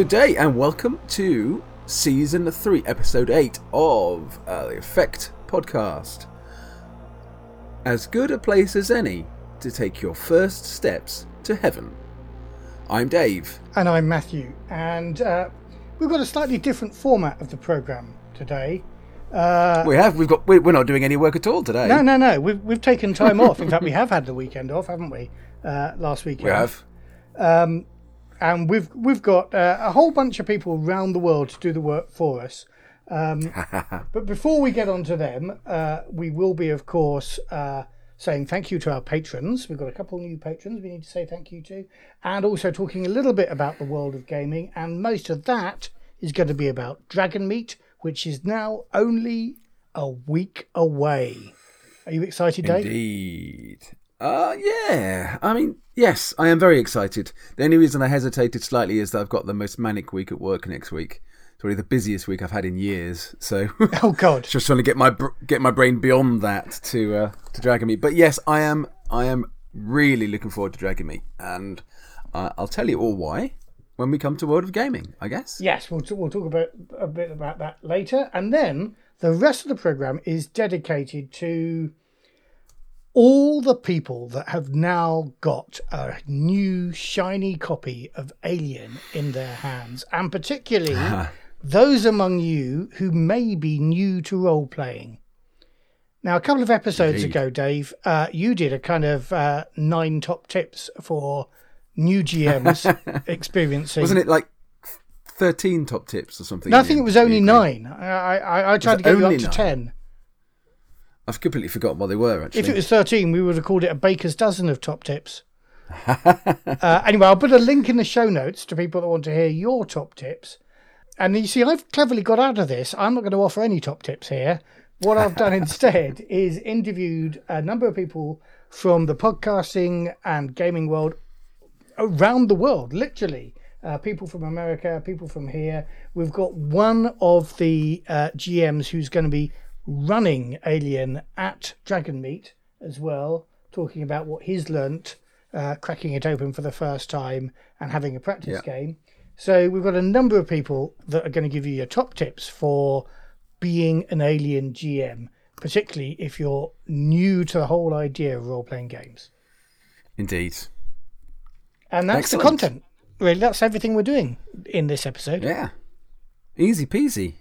Good day and welcome to season 3, episode 8 of uh, the Effect podcast. As good a place as any to take your first steps to heaven. I'm Dave. And I'm Matthew. And uh, we've got a slightly different format of the programme today. Uh, we have. We've got. We're not doing any work at all today. No, no, no. We've we've taken time off. In fact, we have had the weekend off, haven't we? Uh, last weekend. We have. Um, and we've we've got uh, a whole bunch of people around the world to do the work for us. Um, but before we get on to them, uh, we will be, of course, uh, saying thank you to our patrons. We've got a couple new patrons we need to say thank you to, and also talking a little bit about the world of gaming. And most of that is going to be about Dragonmeet, which is now only a week away. Are you excited, Dave? Indeed. Uh, yeah. I mean, yes, I am very excited. The only reason I hesitated slightly is that I've got the most manic week at work next week. It's probably the busiest week I've had in years. So, oh god, just trying to get my get my brain beyond that to uh, to Dragonmeet. But yes, I am I am really looking forward to Dragonmeet, and uh, I'll tell you all why when we come to World of Gaming, I guess. Yes, we'll, t- we'll talk about a bit about that later. And then the rest of the program is dedicated to all the people that have now got a new shiny copy of Alien in their hands, and particularly those among you who may be new to role playing. Now, a couple of episodes Indeed. ago, Dave, uh, you did a kind of uh, nine top tips for new GMs experiencing. Wasn't it like 13 top tips or something? No, I think it was only nine. I, I, I tried to get you up to nine? 10. I've completely forgotten what they were, actually. If it was 13, we would have called it a baker's dozen of top tips. uh, anyway, I'll put a link in the show notes to people that want to hear your top tips. And you see, I've cleverly got out of this. I'm not going to offer any top tips here. What I've done instead is interviewed a number of people from the podcasting and gaming world around the world, literally. Uh, people from America, people from here. We've got one of the uh, GMs who's going to be running Alien at Dragon Dragonmeet as well, talking about what he's learnt, uh, cracking it open for the first time and having a practice yeah. game. So we've got a number of people that are going to give you your top tips for being an Alien GM, particularly if you're new to the whole idea of role playing games. Indeed. And that's Excellent. the content. Really, that's everything we're doing in this episode. Yeah. Easy peasy.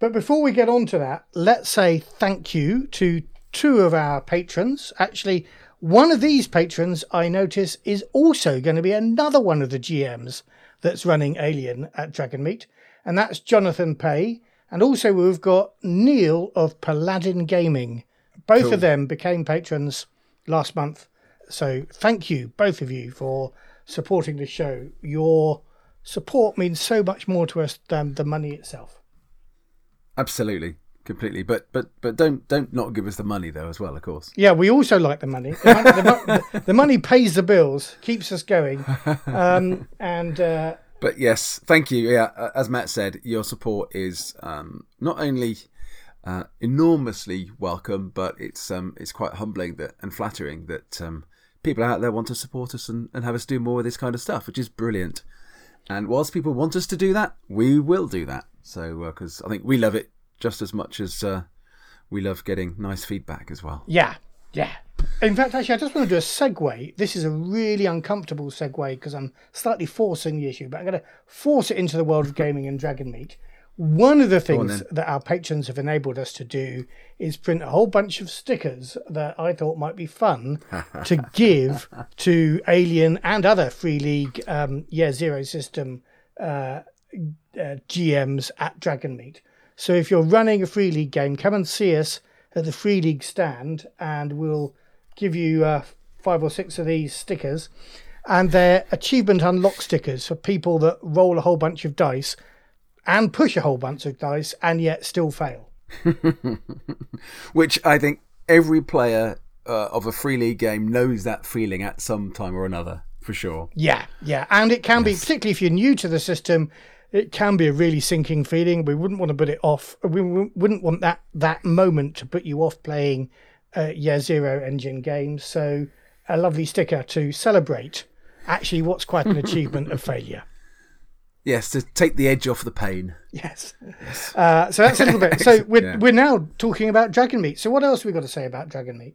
But before we get on to that, let's say thank you to two of our patrons. Actually, one of these patrons I notice is also going to be another one of the GMs that's running Alien at Dragonmeet, and that's Jonathan Pay. And also, we've got Neil of Paladin Gaming. Both cool. of them became patrons last month. So, thank you, both of you, for supporting the show. Your support means so much more to us than the money itself. Absolutely, completely. But but but don't don't not give us the money though as well, of course. Yeah, we also like the money. The money, the, the money pays the bills, keeps us going, um, and. Uh, but yes, thank you. Yeah, as Matt said, your support is um, not only uh, enormously welcome, but it's um, it's quite humbling that and flattering that um, people out there want to support us and, and have us do more of this kind of stuff, which is brilliant. And whilst people want us to do that, we will do that. So, because uh, I think we love it just as much as uh, we love getting nice feedback as well. Yeah, yeah. In fact, actually, I just want to do a segue. This is a really uncomfortable segue because I'm slightly forcing the issue, but I'm going to force it into the world of gaming and Dragonmeet. One of the things that our patrons have enabled us to do is print a whole bunch of stickers that I thought might be fun to give to Alien and other Free League um, Year Zero system uh, uh, GMs at Dragonmeet. So if you're running a Free League game, come and see us at the Free League stand, and we'll give you uh, five or six of these stickers. And they're achievement unlock stickers for people that roll a whole bunch of dice and push a whole bunch of dice and yet still fail. Which I think every player uh, of a free league game knows that feeling at some time or another, for sure. Yeah, yeah. And it can yes. be, particularly if you're new to the system, it can be a really sinking feeling. We wouldn't want to put it off. We wouldn't want that, that moment to put you off playing uh, Year Zero engine games. So, a lovely sticker to celebrate actually what's quite an achievement of failure. Yes, to take the edge off the pain. Yes. Uh, so that's a little bit. So we're, Yeah. we're now talking about Dragonmeet. So what else have we got to say about Dragonmeet?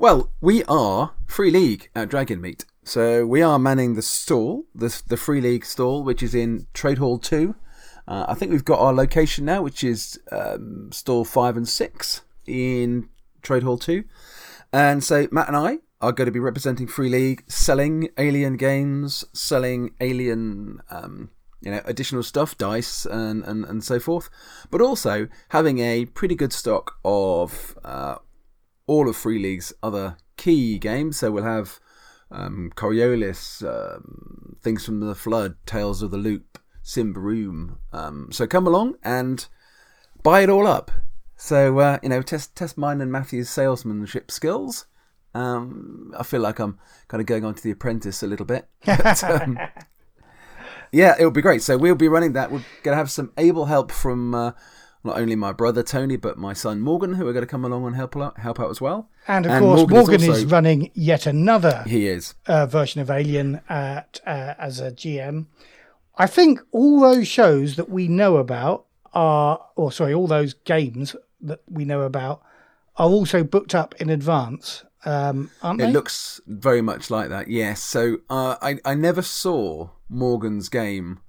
Well, we are Free League at Dragonmeet. So we are manning the stall, the, the Free League stall, which is in Trade Hall 2. Uh, I think we've got our location now, which is um, stall 5 and 6 in Trade Hall 2. And so Matt and I are going to be representing Free League, selling alien games, selling alien, um, you know, additional stuff, dice, and, and, and so forth, but also having a pretty good stock of uh, all of Free League's other key games. So we'll have um, Coriolis, um, Things from the Flood, Tales of the Loop, Symbaroum. Um, so come along and buy it all up. So uh, you know, test test mine and Matthew's salesmanship skills. Um, I feel like I'm kind of going on to The Apprentice a little bit. But, um, yeah, it'll be great. So we'll be running that. We're going to have some able help from uh, not only my brother Tony, but my son Morgan, who are going to come along and help out, help out as well. And of course, Morgan Morgan, is is, running yet another He is. uh, version of Alien at, uh, as a GM. I think all those shows that we know about are, or sorry, all those games that we know about are also booked up in advance, um, aren't It they? looks very much like that. Yes. So uh, I I never saw Morgan's game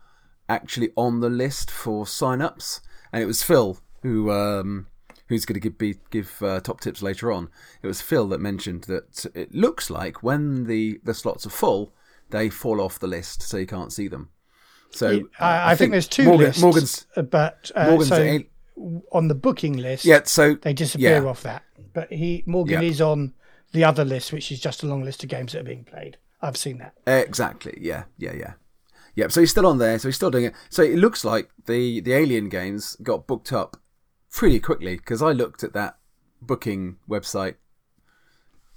actually on the list for sign-ups, and it was Phil who um, who's going to give be, give uh, top tips later on. It was Phil that mentioned that it looks like when the the slots are full, they fall off the list, so you can't see them. So uh, I, I think, there's two Morgan, lists, Morgan's uh, but uh, Morgan's so on the booking list, yeah. So they disappear yeah. off that. But he Morgan Yeah. is on the other list, which is just a long list of games that are being played. I've seen that. Exactly. Yeah. Yeah. Yeah. Yeah. So he's still on there. So he's still doing it. So it looks like the the Alien games got booked up pretty quickly because I looked at that booking website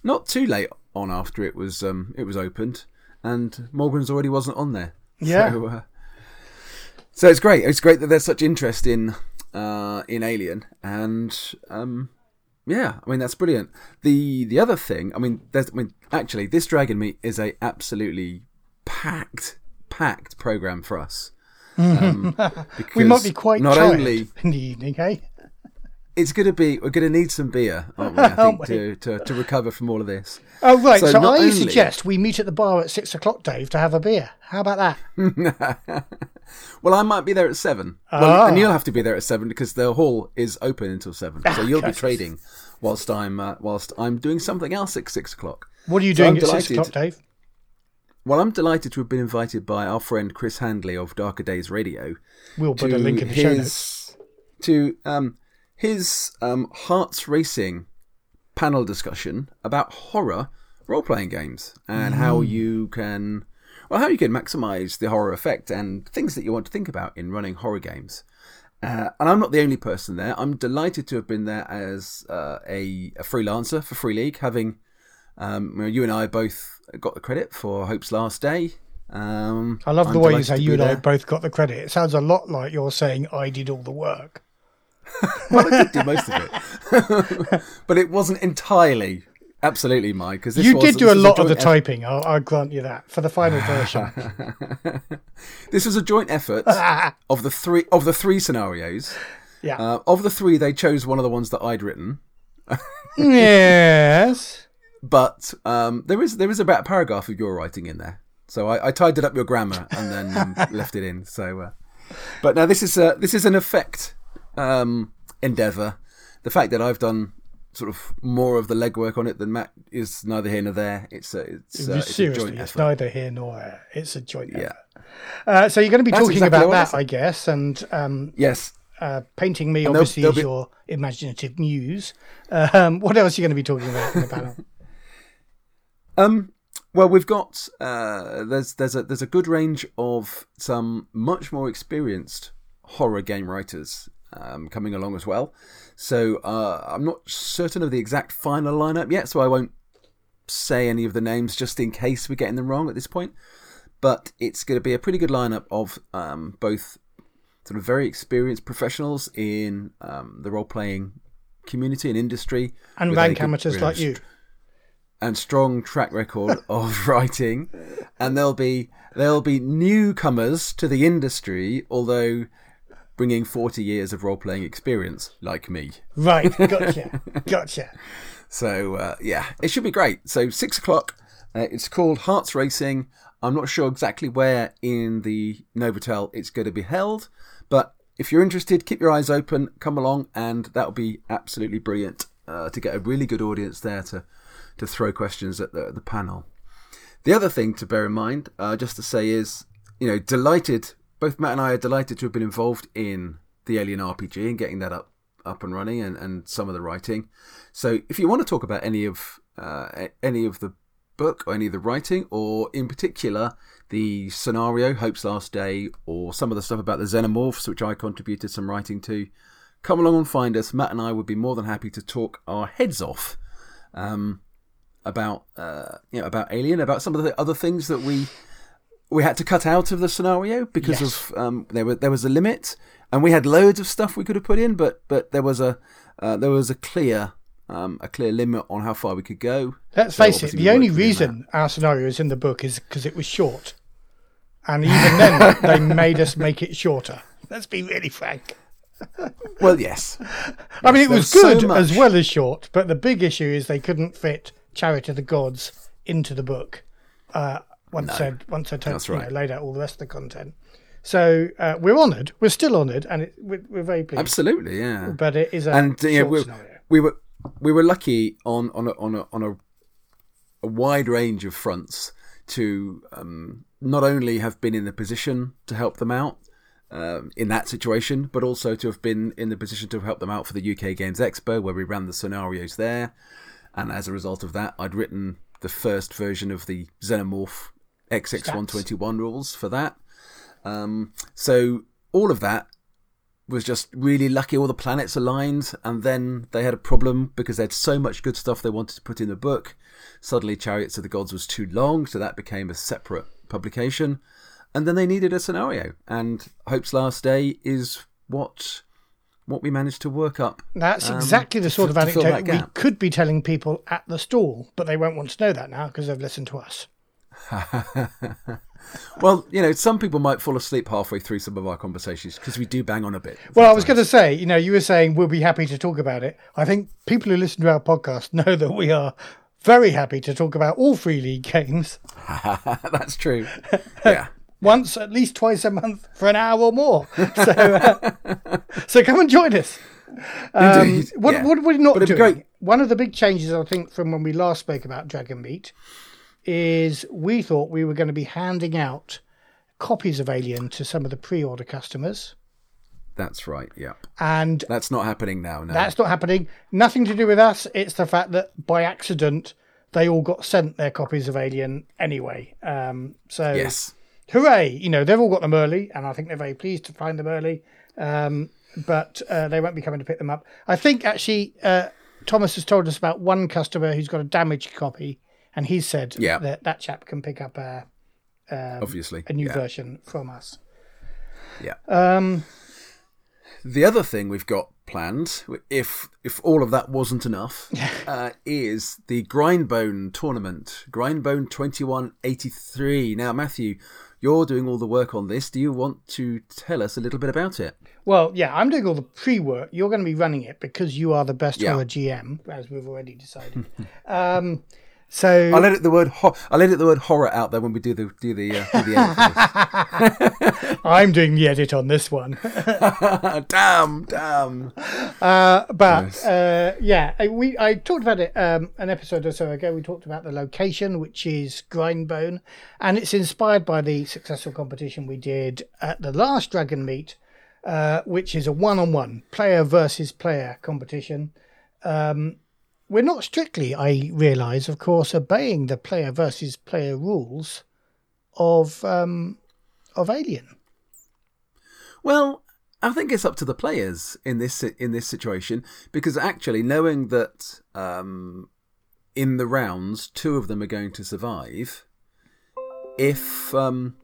not too late on after it was um it was opened, and Morgan's already wasn't on there. Yeah. So, uh, so it's great. It's great that there's such interest in uh in Alien, and um yeah, I mean that's brilliant. The the other thing, I mean, there's, I mean, actually, this Dragonmeet is a absolutely packed, packed program for us. Um, We might be quite not tired only in the evening, eh? it's going to be we're going to need some beer, aren't we? I think to, to to recover from all of this. Oh right, so, So I only- suggest we meet at the bar at six o'clock, Dave, to have a beer. How about that? Well, I might be there at seven, well, Ah. and you'll have to be there at seven because the hall is open until seven. So you'll be trading whilst I'm uh, whilst I'm doing something else at six o'clock. What are you So doing I'm at six o'clock, Dave? Well, I'm delighted to have been invited by our friend Chris Handley of Darker Days Radio We'll put a link in the show notes. his to um, his um, Hearts Racing panel discussion about horror role playing games and how Mm. you can well how you can maximize the horror effect and things that you want to think about in running horror games. Uh, and I'm not the only person there. I'm delighted to have been there as uh, a, a freelancer for Free League, having um, you and I both got the credit for Hope's Last Day. Um, I love I'm the way you say you and I both got the credit. It sounds a lot like you're saying I did all the work. well, I did do most of it, but it wasn't entirely, absolutely mine because You did do a lot of the time. typing. I'll, I'll grant you that for the final version. This was a joint effort of the three of the three scenarios. yeah. Uh, of the three, they chose one of the ones that I'd written, yes. But um, there is there is about a paragraph of your writing in there. So I, I tidied up your grammar and then um, left it in. So, uh, but now this is uh, this is an effect um, endeavour. The fact that I've done sort of more of the legwork on it than Matt is neither here nor there. It's a, it's, uh, it's a joint it's effort. neither here nor there. It's a joint Yeah. effort. Uh, so you're going to be That's talking exactly about I that. I guess, and um, Yes. uh, painting me there'll- obviously there'll as be- your imaginative muse. Um, what else are you going to be talking about in the panel? Um. Well, we've got uh, there's there's a there's a good range of some much more experienced horror game writers um, coming along as well. So uh, I'm not certain of the exact final lineup yet, so I won't say any of the names just in case we're getting them wrong at this point. But it's going to be a pretty good lineup of um, both sort of very experienced professionals in um, the role playing community and industry, And rank amateurs like you. And strong track record of writing, and there'll be There'll be newcomers to the industry, although bringing 40 years of role playing experience, like me. Right, gotcha, gotcha. So, uh, yeah, it should be great. So, six o'clock. Uh, it's called Hearts Racing. I'm not sure exactly where in the Novotel it's going to be held, but if you're interested, keep your eyes open, come along, and that'll be absolutely brilliant uh, to get a really good audience there to, to throw questions at the, the panel. The other thing to bear in mind, uh, just to say, is you know, delighted. Both Matt and I are delighted to have been involved in the Alien RPG and getting that up up and running, and, and some of the writing. So, if you want to talk about any of uh, any of the book or any of the writing, or in particular the scenario Hope's Last Day, or some of the stuff about the xenomorphs, which I contributed some writing to, come along and find us. Matt and I would be more than happy to talk our heads off. Um, about uh, you know about Alien, about some of the other things that we we had to cut out of the scenario because Yes. of um, there was there was a limit, and we had loads of stuff we could have put in, but but there was a uh, there was a clear um, a clear limit on how far we could go. Let's So face it, the only reason our scenario is in the book is because it was short. And even then, they made us make it shorter. Let's be really frank. Well, yes, I mean, it was was so good as well as short, but the big issue is they couldn't fit Chariot of the Gods into the book. Uh, once I once I told, That's you know, laid out all the rest of the content. So uh, we're honoured. We're still honoured, and it, we're, we're very pleased. absolutely, yeah. But it is a and yeah, we, scenario. we were we were lucky on on a, on a, on a, a wide range of fronts to um, not only have been in the position to help them out um, in that situation, but also to have been in the position to help them out for the UK Games Expo, where we ran the scenarios there. And as a result of that, I'd written the first version of the Xenomorph XX121 rules for that. Um, so all of that was just really lucky. All the planets aligned, and then they had a problem because they had so much good stuff they wanted to put in the book. Suddenly, Chariots of the Gods was too long, so that became a separate publication. And then they needed a scenario, and Hope's Last Day is what what we managed to work up. That's um, exactly the sort of to fill anecdote we could be telling people at the stall, but they won't want to know that now because they've listened to us. Well, you know, some people might fall asleep halfway through some of our conversations because we do bang on a bit. Well, I was going to say, you know, you were saying we'll be happy to talk about it. I think people who listen to our podcast know that we are very happy to talk about all free league games That's true. Yeah. Once, at least twice a month for an hour or more. So, uh, so come and join us. Um, what, yeah. what are we not But doing? great. One of the big changes, I think, from when we last spoke about Dragonmeet is we thought we were going to be handing out copies of Alien to some of the pre-order customers. That's right. Yeah. And That's not happening now. No. That's not happening. Nothing to do with us. It's the fact that by accident they all got sent their copies of Alien anyway. Um, so yes. Hooray! You know they've all got them early, and I think they're very pleased to find them early. Um, but uh, they won't be coming to pick them up. I think actually uh, Thomas has told us about one customer who's got a damaged copy, and he said Yeah. that that chap can pick up a, Obviously. a new yeah. version from us. Yeah. Um, The other thing we've got planned, if if all of that wasn't enough, uh, is the Grindbone tournament, Grindbone twenty one eighty three. Now, Matthew, you're doing all the work on this. Do you want to tell us a little bit about it? Well, yeah, I'm doing all the pre-work. You're going to be running it because you are the best Yeah. GM, as we've already decided. um, so I'll edit the word ho- I'll edit the word horror out there when we do the do the uh, do the edit I'm doing the edit on this one. damn, damn. Uh, but Nice. uh, yeah, I- we I talked about it um, an episode or so ago. We talked about the location, which is Grindbone, and it's inspired by the successful competition we did at the last Dragonmeet, uh, which is a one-on-one player versus player competition. Um, we're not strictly, I realise, of course, obeying the player versus player rules of um, of Alien. Well, I think it's up to the players in this in this situation because actually knowing that um, in the rounds two of them are going to survive, if um,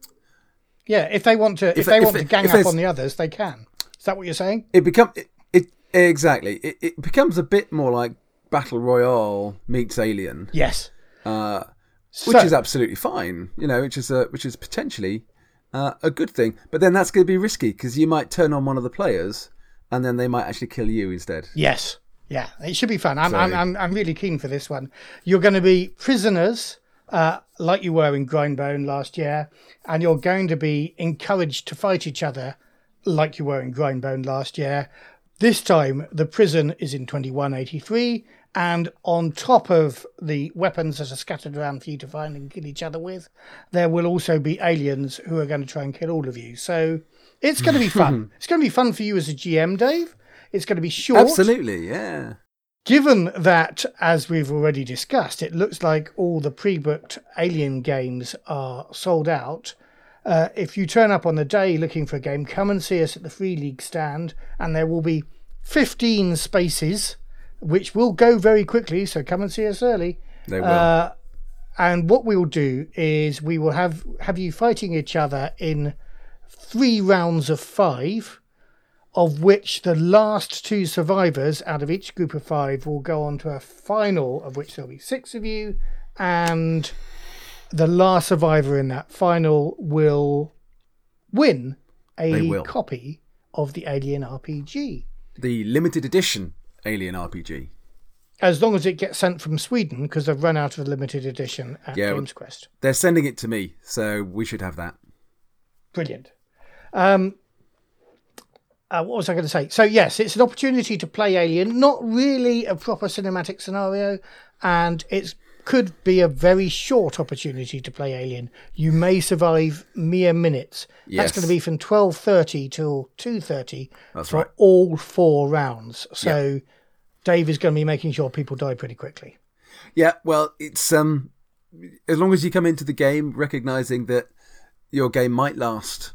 Yeah, if they want to, if, If- they if want it- to gang up on the others, they can. Is that what you're saying? it become it, it exactly it, it becomes a bit more like battle royale meets alien. Yes. uh, which is absolutely fine. You know, which is a which is potentially uh, a good thing. But then that's going to be risky because you might turn on one of the players, and then they might actually kill you instead. Yes. Yeah, it should be fun. I'm, so, I'm, I'm, I'm, really keen for this one. You're going to be prisoners, uh, like you were in Grindbone last year, and you're going to be encouraged to fight each other, like you were in Grindbone last year. This time, the prison is in 2183, and on top of the weapons that are scattered around for you to find and kill each other with, there will also be aliens who are going to try and kill all of you. So it's going to be fun. it's going to be fun for you as a GM, Dave. It's going to be short. Absolutely, yeah. Given that, as we've already discussed, it looks like all the pre booked Alien games are sold out. Uh, if you turn up on the day looking for a game, come and see us at the Free League stand, and there will be 15 spaces which will go very quickly. So come and see us early. They will. Uh, and what we will do is we will have have you fighting each other in three rounds of five, of which the last two survivors out of each group of five will go on to a final, of which there'll be six of you, and the last survivor in that final will win a copy of the Alien RPG. The limited edition Alien RPG. As long as it gets sent from Sweden, because they've run out of limited edition at yeah, Games Quest. They're sending it to me, so we should have that. Brilliant. Um, uh, what was I going to say? So, yes, it's an opportunity to play Alien, not really a proper cinematic scenario, and it could be a very short opportunity to play Alien. You may survive mere minutes. Yes. That's going to be from 12.30 till 2.30 That's for right. all four rounds. So... Yep Dave is going to be making sure people die pretty quickly. Yeah, well, it's um, as long as you come into the game recognizing that your game might last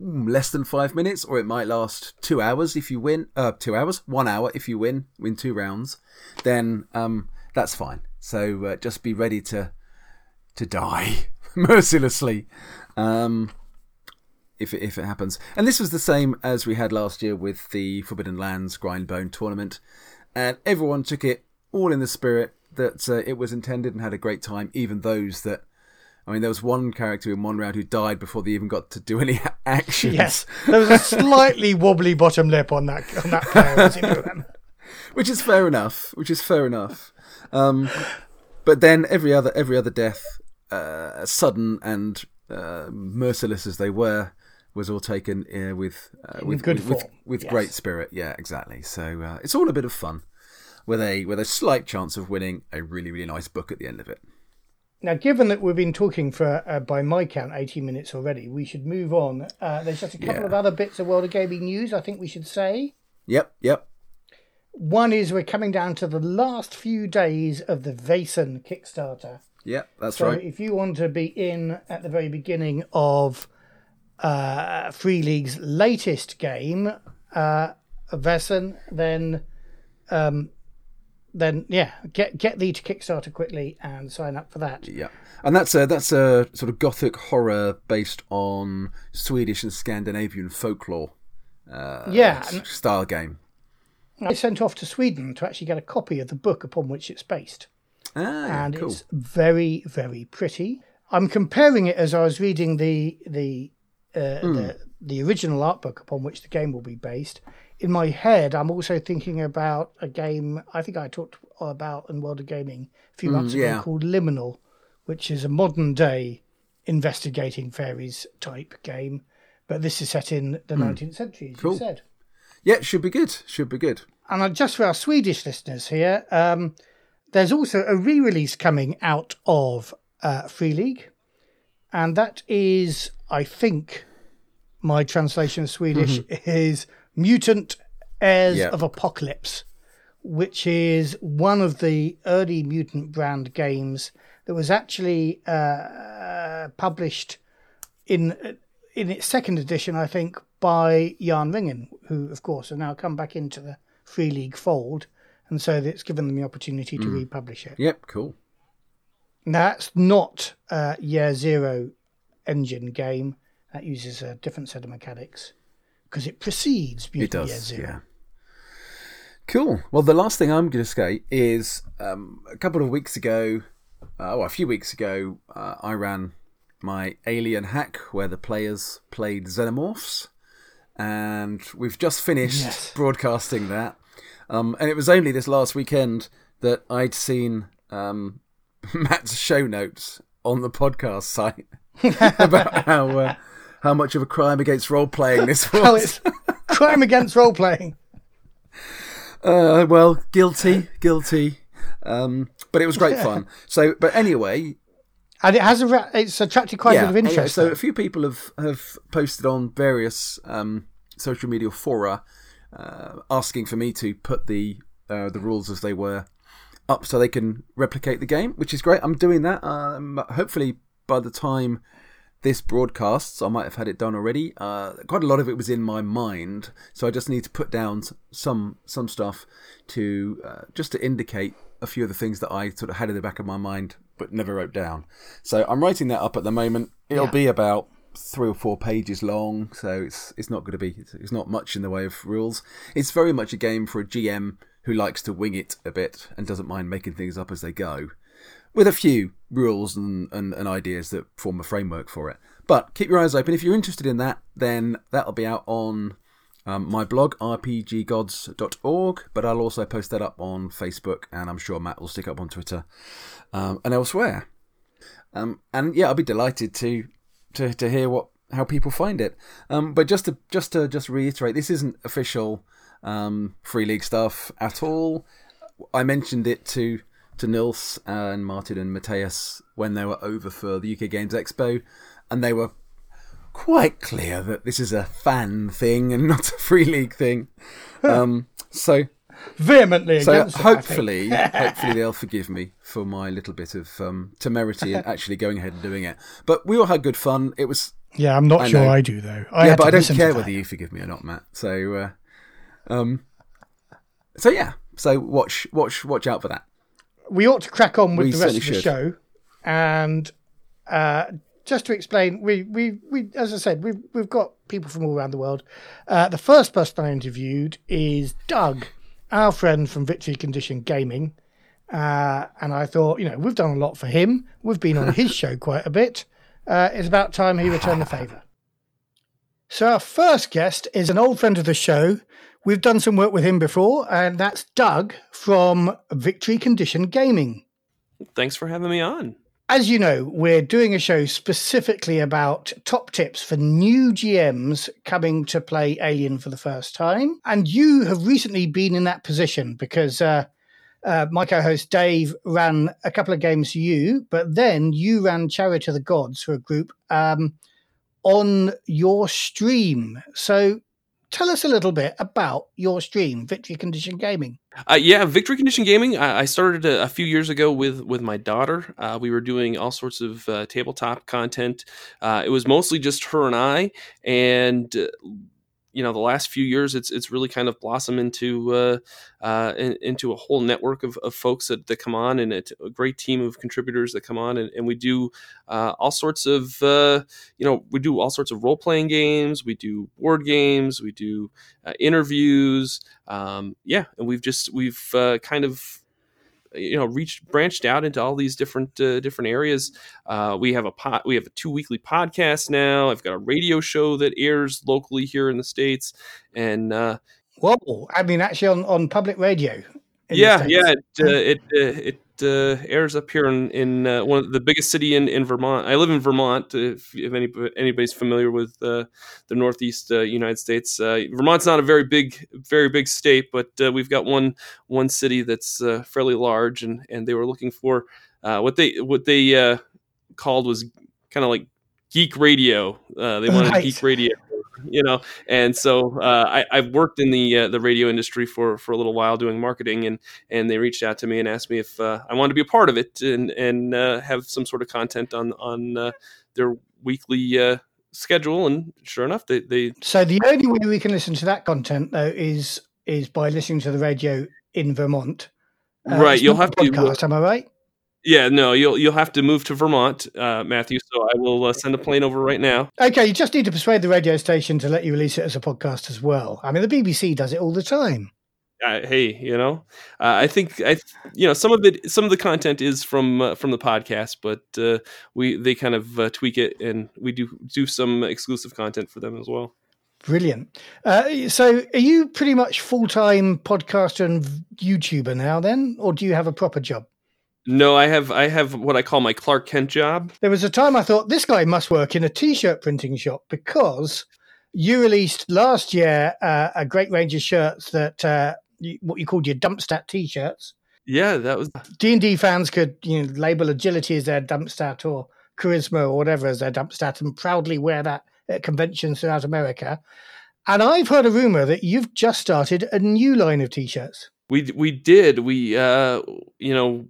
hmm, less than five minutes, or it might last two hours if you win. Uh, two hours, one hour if you win, win two rounds, then um, that's fine. So uh, just be ready to to die mercilessly. Um, if it, if it happens, and this was the same as we had last year with the Forbidden Lands Grindbone tournament and everyone took it all in the spirit that uh, it was intended and had a great time. Even those that, I mean, there was one character in one round who died before they even got to do any actions. Yes, there was a slightly wobbly bottom lip on that on that player, which is fair enough. Which is fair enough. Um, but then every other every other death, uh, sudden and uh, merciless as they were, was all taken uh, with, uh, with, good with, with, with yes. great spirit. Yeah, exactly. So uh, it's all a bit of fun, with a with a slight chance of winning a really really nice book at the end of it. Now, given that we've been talking for, uh, by my count, 18 minutes already, we should move on. Uh, there's just a couple yeah. of other bits of World of Gaming news I think we should say. Yep, yep. One is we're coming down to the last few days of the Vaesen Kickstarter. Yeah, that's so right. if you want to be in at the very beginning of uh, Free League's latest game, uh, Vaesen, then um, then yeah, get get thee to Kickstarter quickly and sign up for that. Yeah, and that's a that's a sort of gothic horror based on Swedish and Scandinavian folklore. Uh, yeah, style game. I sent off to Sweden to actually get a copy of the book upon which it's based. Ah, and cool. it's very very pretty. I'm comparing it as I was reading the the uh, mm. the, the original art book upon which the game will be based. In my head, I'm also thinking about a game I think I talked about in World of Gaming a few hmm, months mm, yeah. ago called Liminal, which is a modern day investigating fairies type game. But this is set in the mm. 19th century, as cool. you said. Yeah, should be good. Should be good. And just for our Swedish listeners here, um, there's also a re release coming out of uh, Free League. And that is I think my translation of Swedish mm-hmm. is Mutant Heirs yep. of Apocalypse, which is one of the early Mutant brand games that was actually uh, published in in its second edition, I think, by Järnringen, who, of course, have now come back into the Free League fold, and so it's given them the opportunity to mm. republish it. Yep, cool. Now, That's not uh, Year Zero engine game that uses a different set of mechanics because it precedes it does, Year Zero. Yeah. Cool. Well, the last thing I'm going to say is um, a couple of weeks ago, uh, well, a few weeks ago, uh, I ran my Alien hack where the players played Xenomorphs, and we've just finished Yes. broadcasting that. Um, and it was only this last weekend that I'd seen um, Matt's show notes on the podcast site about how uh, how much of a crime against role playing this was. It's crime against role playing. Uh, well, guilty, guilty. Um, but it was great fun. So, but anyway, And it has a it's attracted quite a bit of interest. so though. a few people have have posted on various um, social media fora uh, asking for me to put the uh, the rules as they were up so they can replicate the game, which is great. I'm doing that. Um, hopefully, by the time this broadcasts, I might have had it done already. Uh, quite a lot of it was in my mind, so I just need to put down some some stuff to uh, just to indicate a few of the things that I sort of had in the back of my mind but never wrote down. So I'm writing that up at the moment. It'll Yeah. be about three or four pages long, so it's it's not going to be it's not much in the way of rules. It's very much a game for a GM who likes to wing it a bit and doesn't mind making things up as they go with a few rules and, and, and ideas that form a framework for it. But keep your eyes open. If you're interested in that, then that'll be out on um, my blog, rpggods.org, but I'll also post that up on Facebook, and I'm sure Matt will stick up on Twitter um, and elsewhere. Um, and yeah, I'll be delighted to, to, to hear what how people find it. Um, but just to just to just reiterate, this isn't official um, free league stuff at all. I mentioned it to to Nils and Martin and Mateus when they were over for the UK Games Expo, and they were quite clear that this is a fan thing and not a free league thing. Um, so vehemently so hopefully, hopefully they'll forgive me for my little bit of um, temerity and actually going ahead and doing it. But we all had good fun. It was Yeah, I'm not I sure know. I do though. I yeah, but I don't care whether you forgive me or not, Matt. So, uh, um, so yeah. So watch, watch, watch out for that. we ought to crack on with We the rest of the should. show. And uh, just to explain, we, we, we as I said, we've we've got people from all around the world. Uh, the first person I interviewed is Doug, our friend from Victory Condition Gaming. Uh, and I thought, you know, we've done a lot for him. We've been on his show quite a bit. Uh, it's about time he returned the favour. So our first guest is an old friend of the show. We've done some work with him before, and that's Doug from Victory Condition Gaming. Thanks for having me on. As you know, we're doing a show specifically about top tips for new GMs coming to play Alien for the first time. And you have recently been in that position because uh, uh, my co host Dave ran a couple of games for you, but then you ran Chariot of the Gods for a group um, on your stream. So tell us a little bit about your stream, Victory Condition Gaming. Uh, yeah, Victory Condition Gaming. I, I started a, a few years ago with with my daughter. Uh, we were doing all sorts of uh, tabletop content. Uh, it was mostly just her and I, and uh, you know, the last few years, it's it's really kind of blossomed into uh, uh, in, into a whole network of, of folks that, that come on, and a great team of contributors that come on, and, and we do uh, all sorts of uh, you know we do all sorts of role playing games. We do board games. We do uh, interviews. Um, yeah, and we've just we've uh, kind of you know reached branched out into all these different uh, different areas. Uh, we have a pot, we have a two weekly podcast now. I've got a radio show that airs locally here in the states, and uh, Whoa, I mean, actually on, on public radio. yeah, yeah, it uh, it uh, it uh, airs up here in in uh, one of the biggest city in, in Vermont. I live in Vermont. If, if any, anybody's familiar with uh, the Northeast uh, United States, uh, Vermont's not a very big very big state, but uh, we've got one one city that's uh, fairly large, and and they were looking for uh, what they what they uh, called was kind of like geek radio. Uh, they wanted Right. geek radio you know and so uh, I, I've worked in the uh, the radio industry for for a little while doing marketing and and they reached out to me and asked me if uh, I wanted to be a part of it and and uh, have some sort of content on on uh, their weekly uh, schedule and sure enough they, they So the only way we can listen to that content though is is by listening to the radio in Vermont. Right you'll have a to podcast, am I right? Yeah no you'll you'll have to move to Vermont uh, Matthew so I will uh, send a plane over right now Okay, you just need to persuade the radio station to let you release it as a podcast as well. I mean, the BBC does it all the time. uh, hey, you know, uh, I think I, you know, some of it, some of the content is from uh, from the podcast, but uh, we they kind of uh, tweak it, and we do do some exclusive content for them as well. Brilliant. Uh, so, are you pretty much full time podcaster and YouTuber now, then, or do you have a proper job? No, I have I have what I call my Clark Kent job. There was a time I thought this guy must work in a t-shirt printing shop because you released last year uh, a great range of shirts that uh, you, what you called your dumpstat t-shirts. Yeah, that was D and D fans could you know label agility as their dumpstat or charisma or whatever as their dumpstat and proudly wear that at conventions throughout America. And I've heard a rumor that you've just started a new line of t-shirts. we we did we uh you know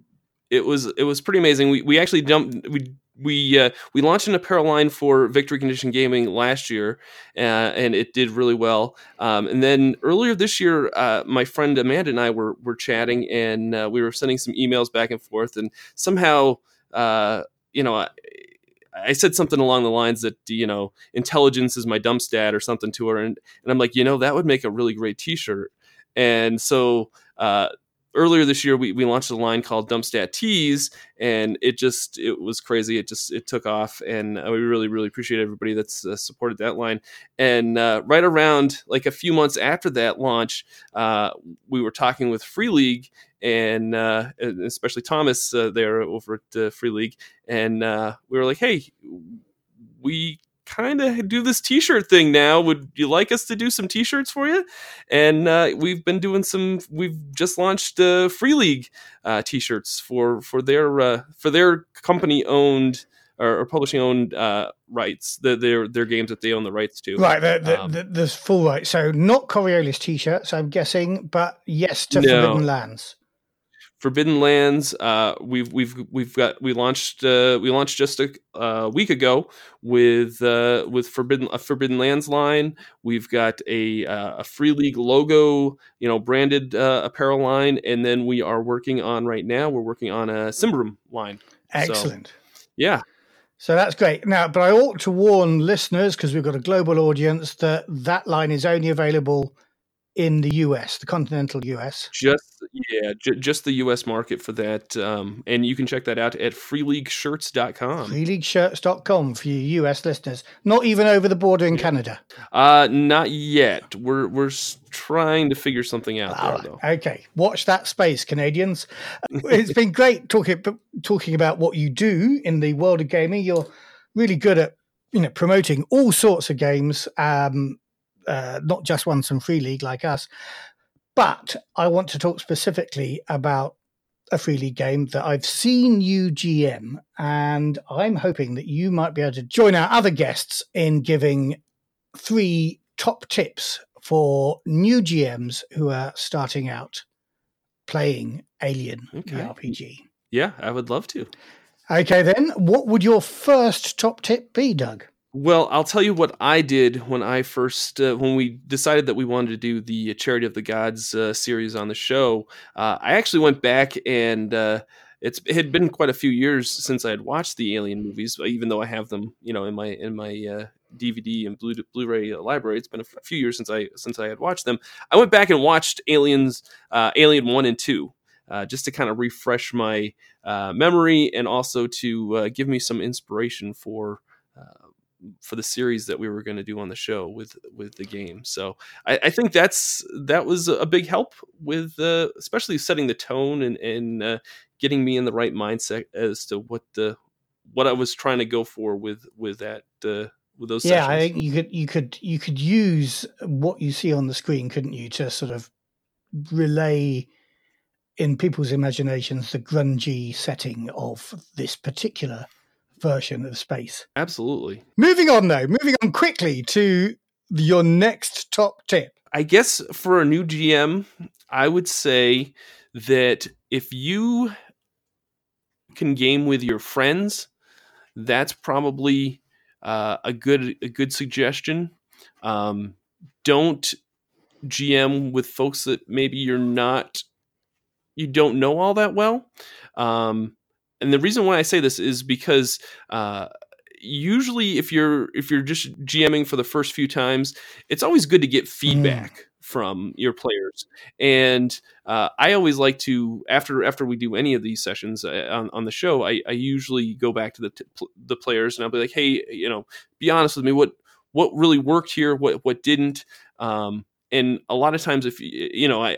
it was it was pretty amazing. We we actually jumped we we uh, we launched an apparel line for Victory Condition Gaming last year, uh, and it did really well. Um, and then earlier this year, uh, my friend Amanda and I were were chatting, and uh, we were sending some emails back and forth, and somehow, uh, you know. I, I said something along the lines that you know intelligence is my dump stat or something to her, and, and I'm like, you know, that would make a really great T-shirt. And so uh, earlier this year we, we launched a line called dumpstat tees and it just it was crazy. It just it took off and uh, we really really appreciate everybody that's uh, supported that line. And uh, right around like a few months after that launch uh, we were talking with free league and uh, especially thomas uh, there over at free league and we were like hey we kind of do this t-shirt thing now. Would you like us to do some t-shirts for you? And uh, we've been doing some we've just launched uh, free league uh, t-shirts for for their uh, for their company owned or, or publishing owned uh, rights. The, their their games that they own the rights to. Right the, the, um, the, the full right so not coriolis t-shirts i'm guessing but yes to No. forbidden lands Forbidden Lands. Uh, we've we've we've got we launched uh, we launched just a uh, week ago with uh, with Forbidden a Forbidden Lands line. We've got a uh, a Free League logo, you know, branded uh, apparel line, and then we are working on right now. We're working on a Symbaroum line. excellent Yeah, So that's great. Now, but I ought to warn listeners because we've got a global audience that that line is only available in the US, the continental US. just yeah, j- just the U.S. market for that, um, and you can check that out at freeleagueshirts.com. Freeleagueshirts.com for you US listeners, not even over the border in Canada. Uh, not yet. We're we're trying to figure something out All there though. Okay, watch that space, Canadians. it's been great talking talking about what you do in the world of gaming. You're really good at you know promoting all sorts of games, um, uh, not just ones from Free League like us. But I want to talk specifically about a Free League game that I've seen you GM, and I'm hoping that you might be able to join our other guests in giving three top tips for new GMs who are starting out playing Alien Okay. RPG. Yeah, I would love to. Okay, then, what would your first top tip be, Doug? Well, I'll tell you what I did when I first uh, when we decided that we wanted to do the Chariot of the Gods uh, series on the show. Uh, I actually went back and uh, it's it had been quite a few years since I had watched the Alien movies, even though I have them, you know, in my in my uh, DVD and Blu- Blu-ray library. It's been a few years since I since I had watched them. I went back and watched Aliens, uh, Alien One and Two. Uh, just to kind of refresh my uh, memory and also to uh, give me some inspiration for uh, for the series that we were going to do on the show with with the game. So I, I think that's that was a big help with uh, especially setting the tone and and uh, getting me in the right mindset as to what the what I was trying to go for with with that uh, with those Yeah, I think you could you could you could use what you see on the screen, couldn't you, to sort of relay in people's imaginations the grungy setting of this particular version of space. Absolutely. Moving on though, moving on quickly to your next top tip. I guess for a new GM, I would say that if you can game with your friends, that's probably uh, a good a good suggestion. Um, don't GM with folks that maybe you're not you don't know all that well. Um, and the reason why I say this is because uh, usually if you're if you're just GMing for the first few times, it's always good to get feedback from your players. And uh, I always like to after after we do any of these sessions uh, on, on the show, I, I usually go back to the t- the players and I'll be like, hey, you know, be honest with me, what what really worked here, what what didn't. Um, and a lot of times, if you know, I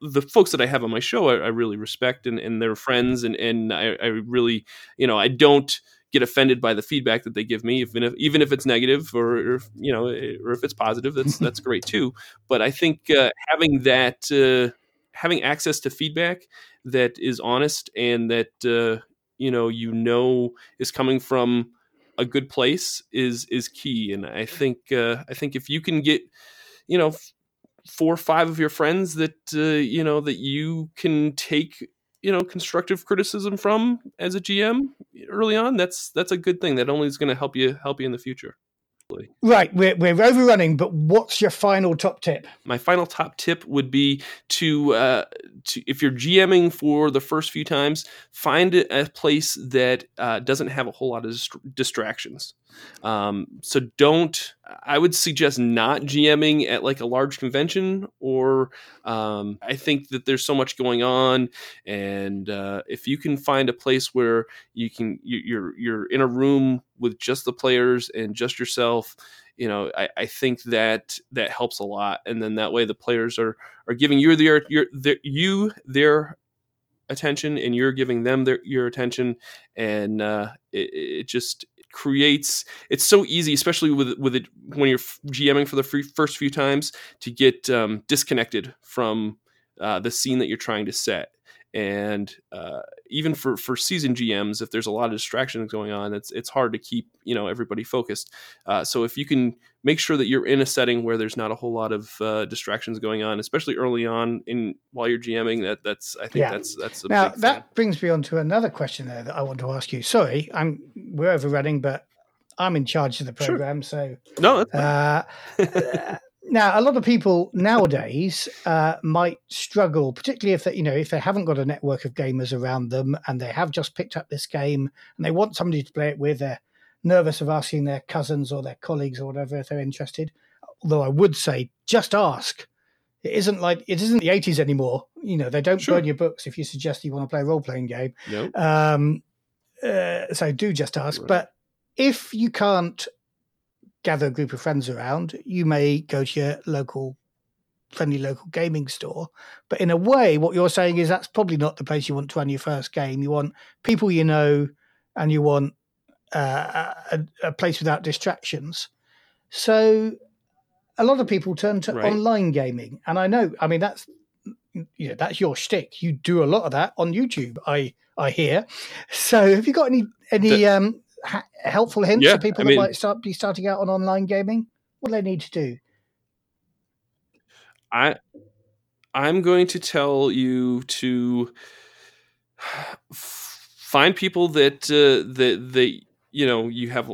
the folks that I have on my show, I, I really respect and, and they're friends, and and I, I really, you know, I don't get offended by the feedback that they give me, even if even if it's negative or, or you know, or if it's positive, that's that's great too. But I think uh, having that, uh, having access to feedback that is honest and that uh, you know you know is coming from a good place is is key. And I think uh, I think if you can get, you know. Four or five of your friends that uh, you know that you can take you know constructive criticism from as a GM early on, that's that's a good thing. That only is going to help you help you in the future. Right, we're, we're overrunning, but what's your final top tip? My final top tip would be to, uh, to if you're GMing for the first few times, find a place that uh, doesn't have a whole lot of dist- distractions. Um, so don't. I would suggest not GMing at like a large convention, or um, I think that there's so much going on, and uh, if you can find a place where you can you, you're you're in a room with just the players and just yourself you know I, I think that that helps a lot and then that way the players are are giving you their your their, you their attention and you're giving them their your attention and uh, it, it just creates it's so easy especially with with it when you're gming for the free, first few times to get um, disconnected from uh, the scene that you're trying to set and uh, even for for season GMs, if there's a lot of distractions going on, it's it's hard to keep you know everybody focused. Uh, so if you can make sure that you're in a setting where there's not a whole lot of uh, distractions going on, especially early on in while you're GMing, that that's I think yeah. that's that's now that brings me on to another question there that I want to ask you. Sorry, I'm we're overrunning, but I'm in charge of the program, sure. so no. Now, a lot of people nowadays uh, might struggle, particularly if they, you know if they haven't got a network of gamers around them and they have just picked up this game and they want somebody to play it with. They're nervous of asking their cousins or their colleagues or whatever if they're interested. Although I would say, just ask. It isn't like it isn't the 80s anymore. You know, they don't sure. burn your books if you suggest you want to play a role playing game. Nope. Um, uh, so do just ask. Right. But if you can't gather a group of friends around, you may go to your local friendly local gaming store. But in a way, what you're saying is that's probably not the place you want to run your first game. You want people you know, and you want uh, a, a, place without distractions. So a lot of people turn to right. online gaming, and I know. I mean, that's you know that's your shtick. You do a lot of that on YouTube. I I hear. So have you got any any the, um ha- helpful hints yeah, for people I that mean, might start be starting out on online gaming? What do they need to do? I I'm going to tell you to find people that uh, that that you know you have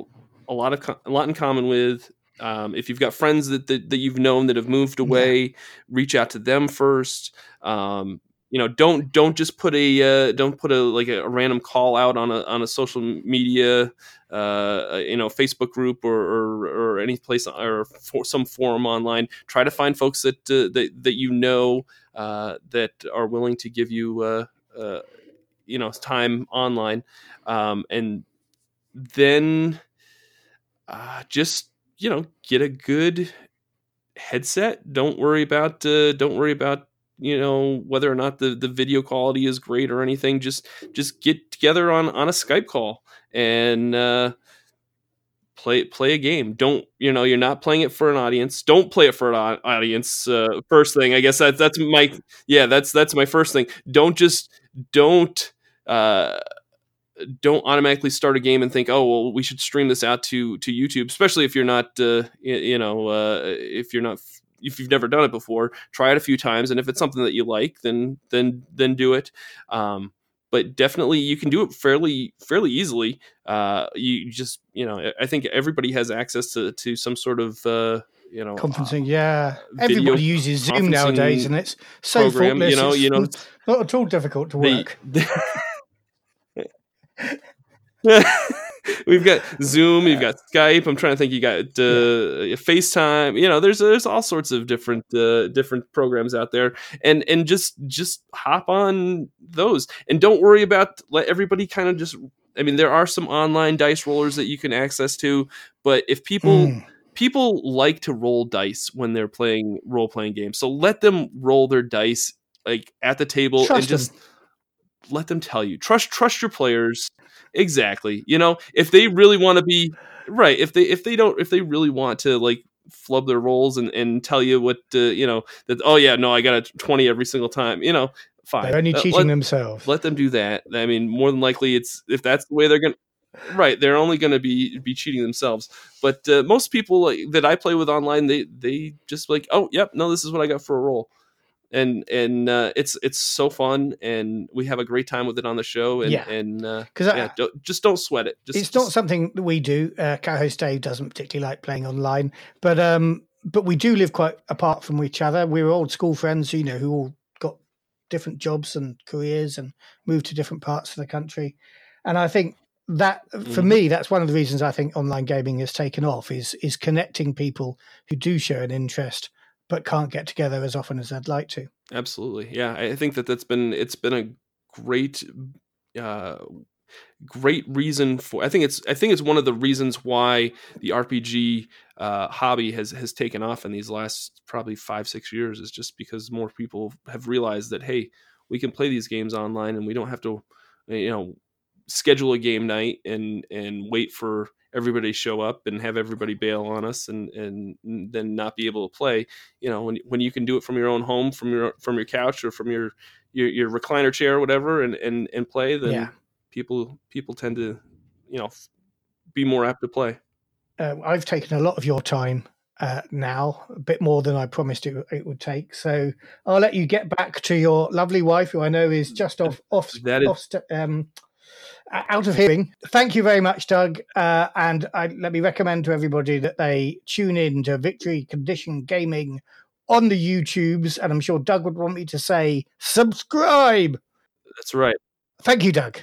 a lot of a lot in common with. Um, if you've got friends that, that, that you've known that have moved away, yeah. reach out to them first. Um, you know don't don't just put a uh, don't put a like a, a, random call out on a on a social media uh, you know Facebook group or, or, or any place or for some forum online. Try to find folks that uh, that that you know uh, that are willing to give you uh, uh, you know time online, um, and then just you know get a good headset. Don't worry about don't worry about you know whether or not the the video quality is great or anything just just get together on on a skype call and uh play play a game. Don't you know you're not playing it for an audience. Don't play it for an audience uh first thing. I guess that's that's my yeah that's that's my first thing. Don't just don't uh don't automatically start a game and think, oh well, we should stream this out to to YouTube, especially if you're not, uh, you know, uh, if you're not if you've never done it before, try it a few times, and if it's something that you like, then then then do it. Um, but definitely, you can do it fairly fairly easily. Uh, you just you know, I think everybody has access to to some sort of uh, you know conferencing. Uh, yeah, everybody uses Zoom nowadays, and it's so program, You know, you know, not at all difficult to work. The, we've got Zoom, you've got Skype. I'm trying to think. You got uh, FaceTime. You know, there's there's all sorts of different uh, different programs out there, and and just just hop on those, and don't worry about let everybody kind of just. I mean, there are some online dice rollers that you can access to, but if people mm. people like to roll dice when they're playing role playing games, so let them roll their dice like at the table Trust and just. Them let them tell you. Trust trust your players. Exactly. You know, if they really want to be right, if they if they don't if they really want to like flub their rolls and, and tell you what uh, you know that oh yeah no I got a twenty every single time you know fine they're only uh, cheating let, themselves let them do that I mean more than likely it's if that's the way they're gonna right they're only going to be be cheating themselves but uh, most people like, that i play with online they they just like oh yep no this is what i got for a roll and and uh, it's it's so fun, and we have a great time with it on the show. And, yeah, and because uh, yeah, don't, just don't sweat it. Just, it's just... not something that we do. Uh, co-host Dave doesn't particularly like playing online, but um, but we do live quite apart from each other. We're old school friends, you know, who all got different jobs and careers and moved to different parts of the country. And I think that for mm. me, that's one of the reasons I think online gaming has taken off is is connecting people who do share an interest but can't get together as often as I'd like to. Absolutely, yeah. I think that that's been it's been a great, uh, great reason for. I think it's I think it's one of the reasons why the RPG uh, hobby has has taken off in these last probably five six years is just because more people have realized that hey, we can play these games online and we don't have to, you know, schedule a game night and and wait for everybody show up and have everybody bail on us and and then not be able to play you know when when you can do it from your own home from your from your couch or from your your, your recliner chair or whatever and and and play then yeah. people people tend to you know be more apt to play uh, i've taken a lot of your time uh, now, a bit more than I promised it, it, would take. So I'll let you get back to your lovely wife, who I know is just off off, that is, off um, out of hearing. Thank you very much, Doug. Uh, and I, let me recommend to everybody that they tune in to Victory Condition Gaming on the YouTubes. And I'm sure Doug would want me to say subscribe. That's right. Thank you, Doug.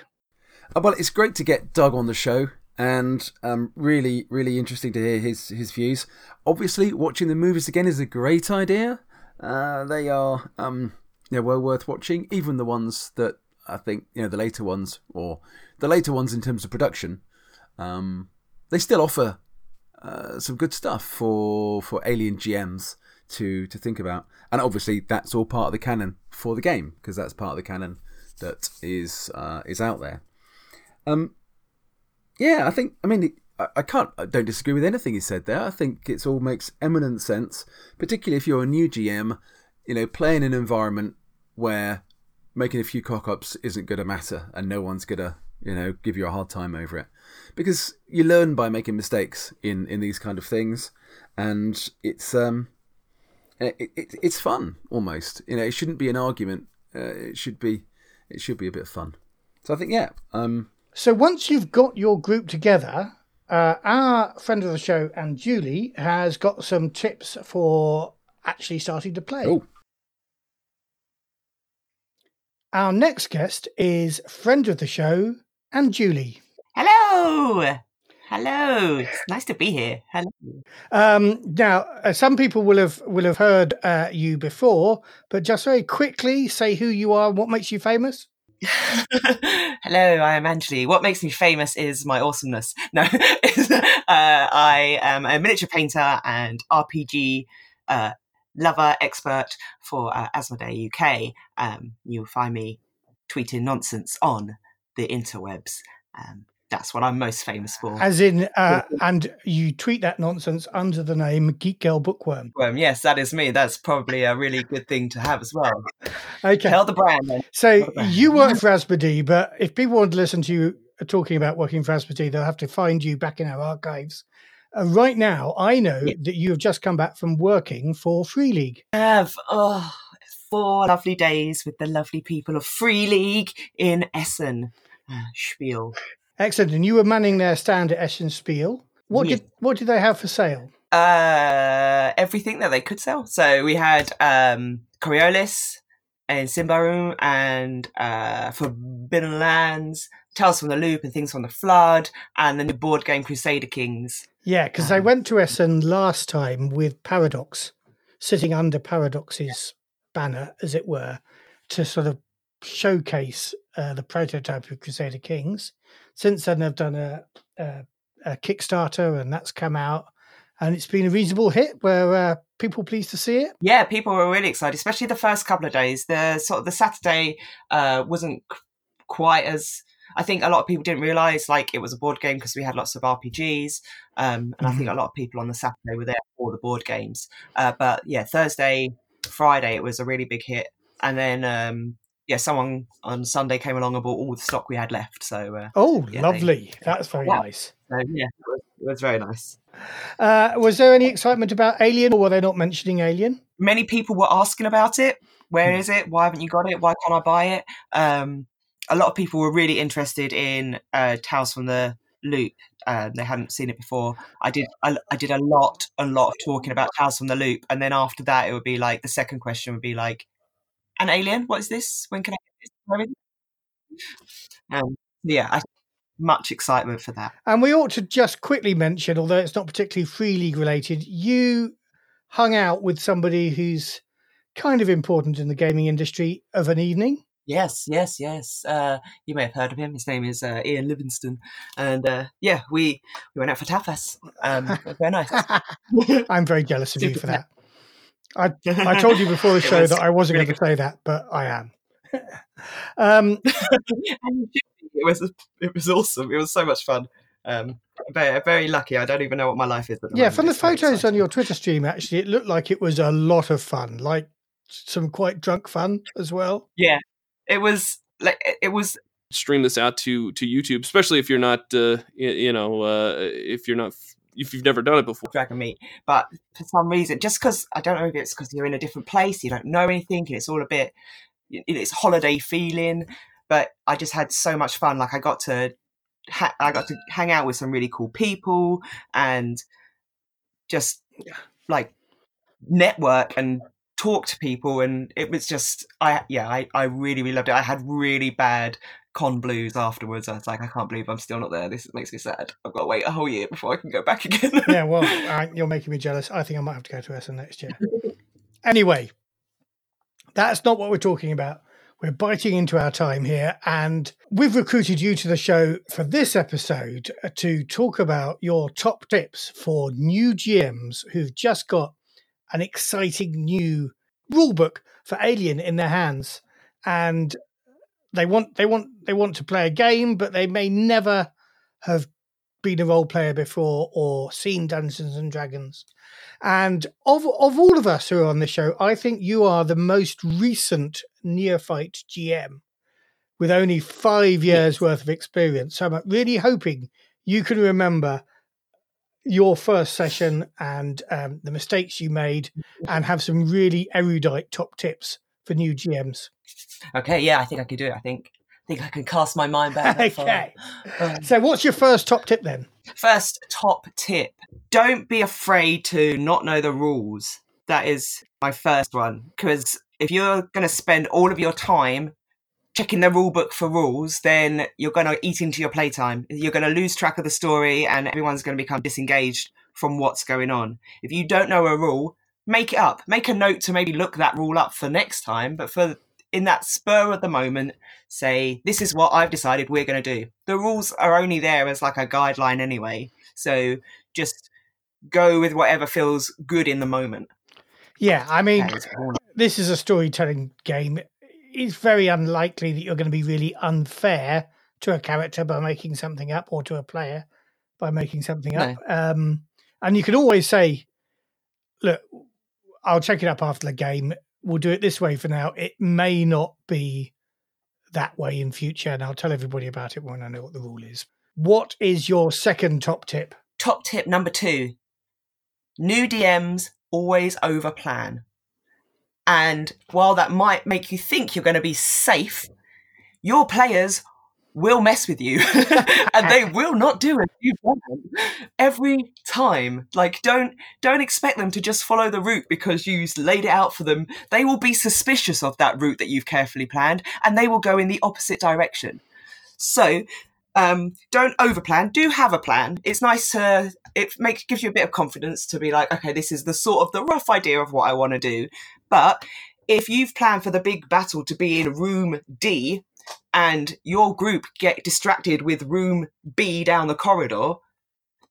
Uh, well, it's great to get Doug on the show. And um, really, really interesting to hear his his views. Obviously, watching the movies again is a great idea. Uh, they are um, they're well worth watching, even the ones that I think you know the later ones, or the later ones in terms of production, um, they still offer uh, some good stuff for for alien GMs to to think about, and obviously that's all part of the canon for the game because that's part of the canon that is uh, is out there. Um, yeah, I think I mean I, can't I don't disagree with anything he said there. I think it all makes eminent sense, particularly if you're a new GM. You know, playing an environment where making a few cock ups isn't going to matter and no one's going to you know give you a hard time over it. Because you learn by making mistakes in in these kind of things and it's um it, it, it's fun almost. You know it shouldn't be an argument uh, it should be it should be a bit of fun. So i think yeah um so once you've got your group together uh, our friend of the show Anjali has got some tips for actually starting to play. Oh our next guest is friend of the show Anjali. Hello. Hello. It's nice to be here. Hello. Um, now, uh, some people will have will have heard uh, you before, but just very quickly say who you are, and what makes you famous. Hello, I am Anjali. What makes me famous is my awesomeness. No, uh, I am a miniature painter and RPG uh, lover expert for uh, Asmodee UK. Um, you'll find me tweeting nonsense on the interwebs. Um, that's what I'm most famous for. As in, uh, and you tweet that nonsense under the name Geek Girl Bookworm. Bookworm, yes, that is me. That's probably a really good thing to have as well. okay. Tell the brand. Then. So the brand. you work for Asmodee, but if people want to listen to you talking about working for Asmodee, they'll have to find you back in our archives uh, right now, I know that you have just come back from working for Free League. I have. Oh, four lovely days with the lovely people of Free League in Essen. Uh, Spiel. Excellent. And you were manning their stand at Essen Spiel. What yeah. did what did they have for sale? Uh, everything that they could sell. So we had um, Coriolis, in Symbaroum and uh, Forbidden Lands, Tales from the Loop and Things from the Flood, and the new board game Crusader Kings. Yeah, because I went to Essen last time with Paradox, sitting under Paradox's banner, as it were, to sort of showcase uh, the prototype of Crusader Kings. Since then, they've done a, a, a Kickstarter, and that's come out, and it's been a reasonable hit. Where uh, people pleased to see it. Yeah, people were really excited, especially the first couple of days. The sort of the Saturday uh, wasn't qu- quite as. I think a lot of people didn't realize like it was a board game because we had lots of RPGs, um, and I think a lot of people on the Saturday were there for the board games. Uh, but yeah, Thursday, Friday, it was a really big hit, and then um, yeah, someone on Sunday came along and bought all the stock we had left. So, uh, Oh, Yeah, they- lovely! That's very Yeah. nice. so yeah, it was, it was very nice. Uh, was there any excitement about Alien, or were they not mentioning Alien? many people were asking about it. Where Hmm. it? Why haven't you got it? Why can't I buy it? Um, a lot of people were really interested in uh, Tales from the Loop. Uh, they hadn't seen it before. I did. I, I did a lot, a lot of talking about Tales from the Loop, and then after that, it would be like the second question would be like, "An alien? What is this? When can I get this?" Um, yeah, I, much excitement for that. And we ought to just quickly mention, although it's not particularly free league related, you hung out with somebody who's kind of important in the gaming industry of an evening. Yes, yes, yes. Uh, you may have heard of him. His name is uh, Ian Livingstone, and uh, yeah, we we went out for tapas. Um, very nice. I'm very jealous of you for that. I, I told you before the show was that I wasn't really going to say that, but I am. um, it was it was awesome. It was so much fun. Um, very very lucky. I don't even know what my life is. Yeah, from the photos on your Twitter stream, actually, it looked like it was a lot of fun, like some quite drunk fun as well. Yeah, it was like it- was stream this out to to YouTube, especially if you're not, uh, y- you know, uh, if you're not, if you've never done it before. Dragonmeet. But for some reason, just because I don't know if it's because you're in a different place, you don't know anything, and it's all a bit, it's holiday feeling. But I just had so much fun. Like I got to, ha- I got to hang out with some really cool people and just like network and talk to people and it was just i yeah i, I really really loved it i had really bad con blues afterwards i was like i can't believe i'm still not there this makes me sad i've got to wait a whole year before i can go back again yeah, well, uh, you're making me jealous. I think I might have to go to Essen next year. Anyway, that's not what we're talking about. We're biting into our time here, and we've recruited you to the show for this episode to talk about your top tips for new GMs who've just got an exciting new rulebook for Alien in their hands, and they want they want they want to play a game, but they may never have been a role player before or seen Dungeons and Dragons. And of of all of us who are on the show, I think you are the most recent neophyte GM with only five years worth of experience. So I'm really hoping you can remember your first session and um, the mistakes you made and have some really erudite top tips for new GMs. okay yeah i think i can do it i think i think i can cast my mind back. Okay. Um, So what's your first top tip then? First top tip don't be afraid to not know the rules. That is my first one. Because if you're going to spend all of your time checking the rule book for rules, then you're going to eat into your playtime. You're going to lose track of the story and everyone's going to become disengaged from what's going on. If you don't know a rule, make it up. Make a note to maybe look that rule up for next time. But for in that spur of the moment, say, this is what I've decided we're going to do. The rules are only there as like a guideline anyway. So just go with whatever feels good in the moment. Yeah, I mean, That is all. this is a storytelling game. It's very unlikely that you're going to be really unfair to a character by making something up or to a player by making something up. Um, and you can always say, look, I'll check it up after the game. We'll do it this way for now. It may not be that way in future, and I'll tell everybody about it when I know what the rule is. What is your second top tip? Top tip number two new DMs always over plan. And while that might make you think you're going to be safe, your players will mess with you. And they will not do it you every time. Like don't don't expect them to just follow the route because you laid it out for them. They will be suspicious of that route that you've carefully planned and they will go in the opposite direction. So um, don't overplan. Do have a plan. It's nice to it makes gives you a bit of confidence to be like okay this is the sort of the rough idea of what i want to do but if you've planned for the big battle to be in room d and your group get distracted with room B down the corridor,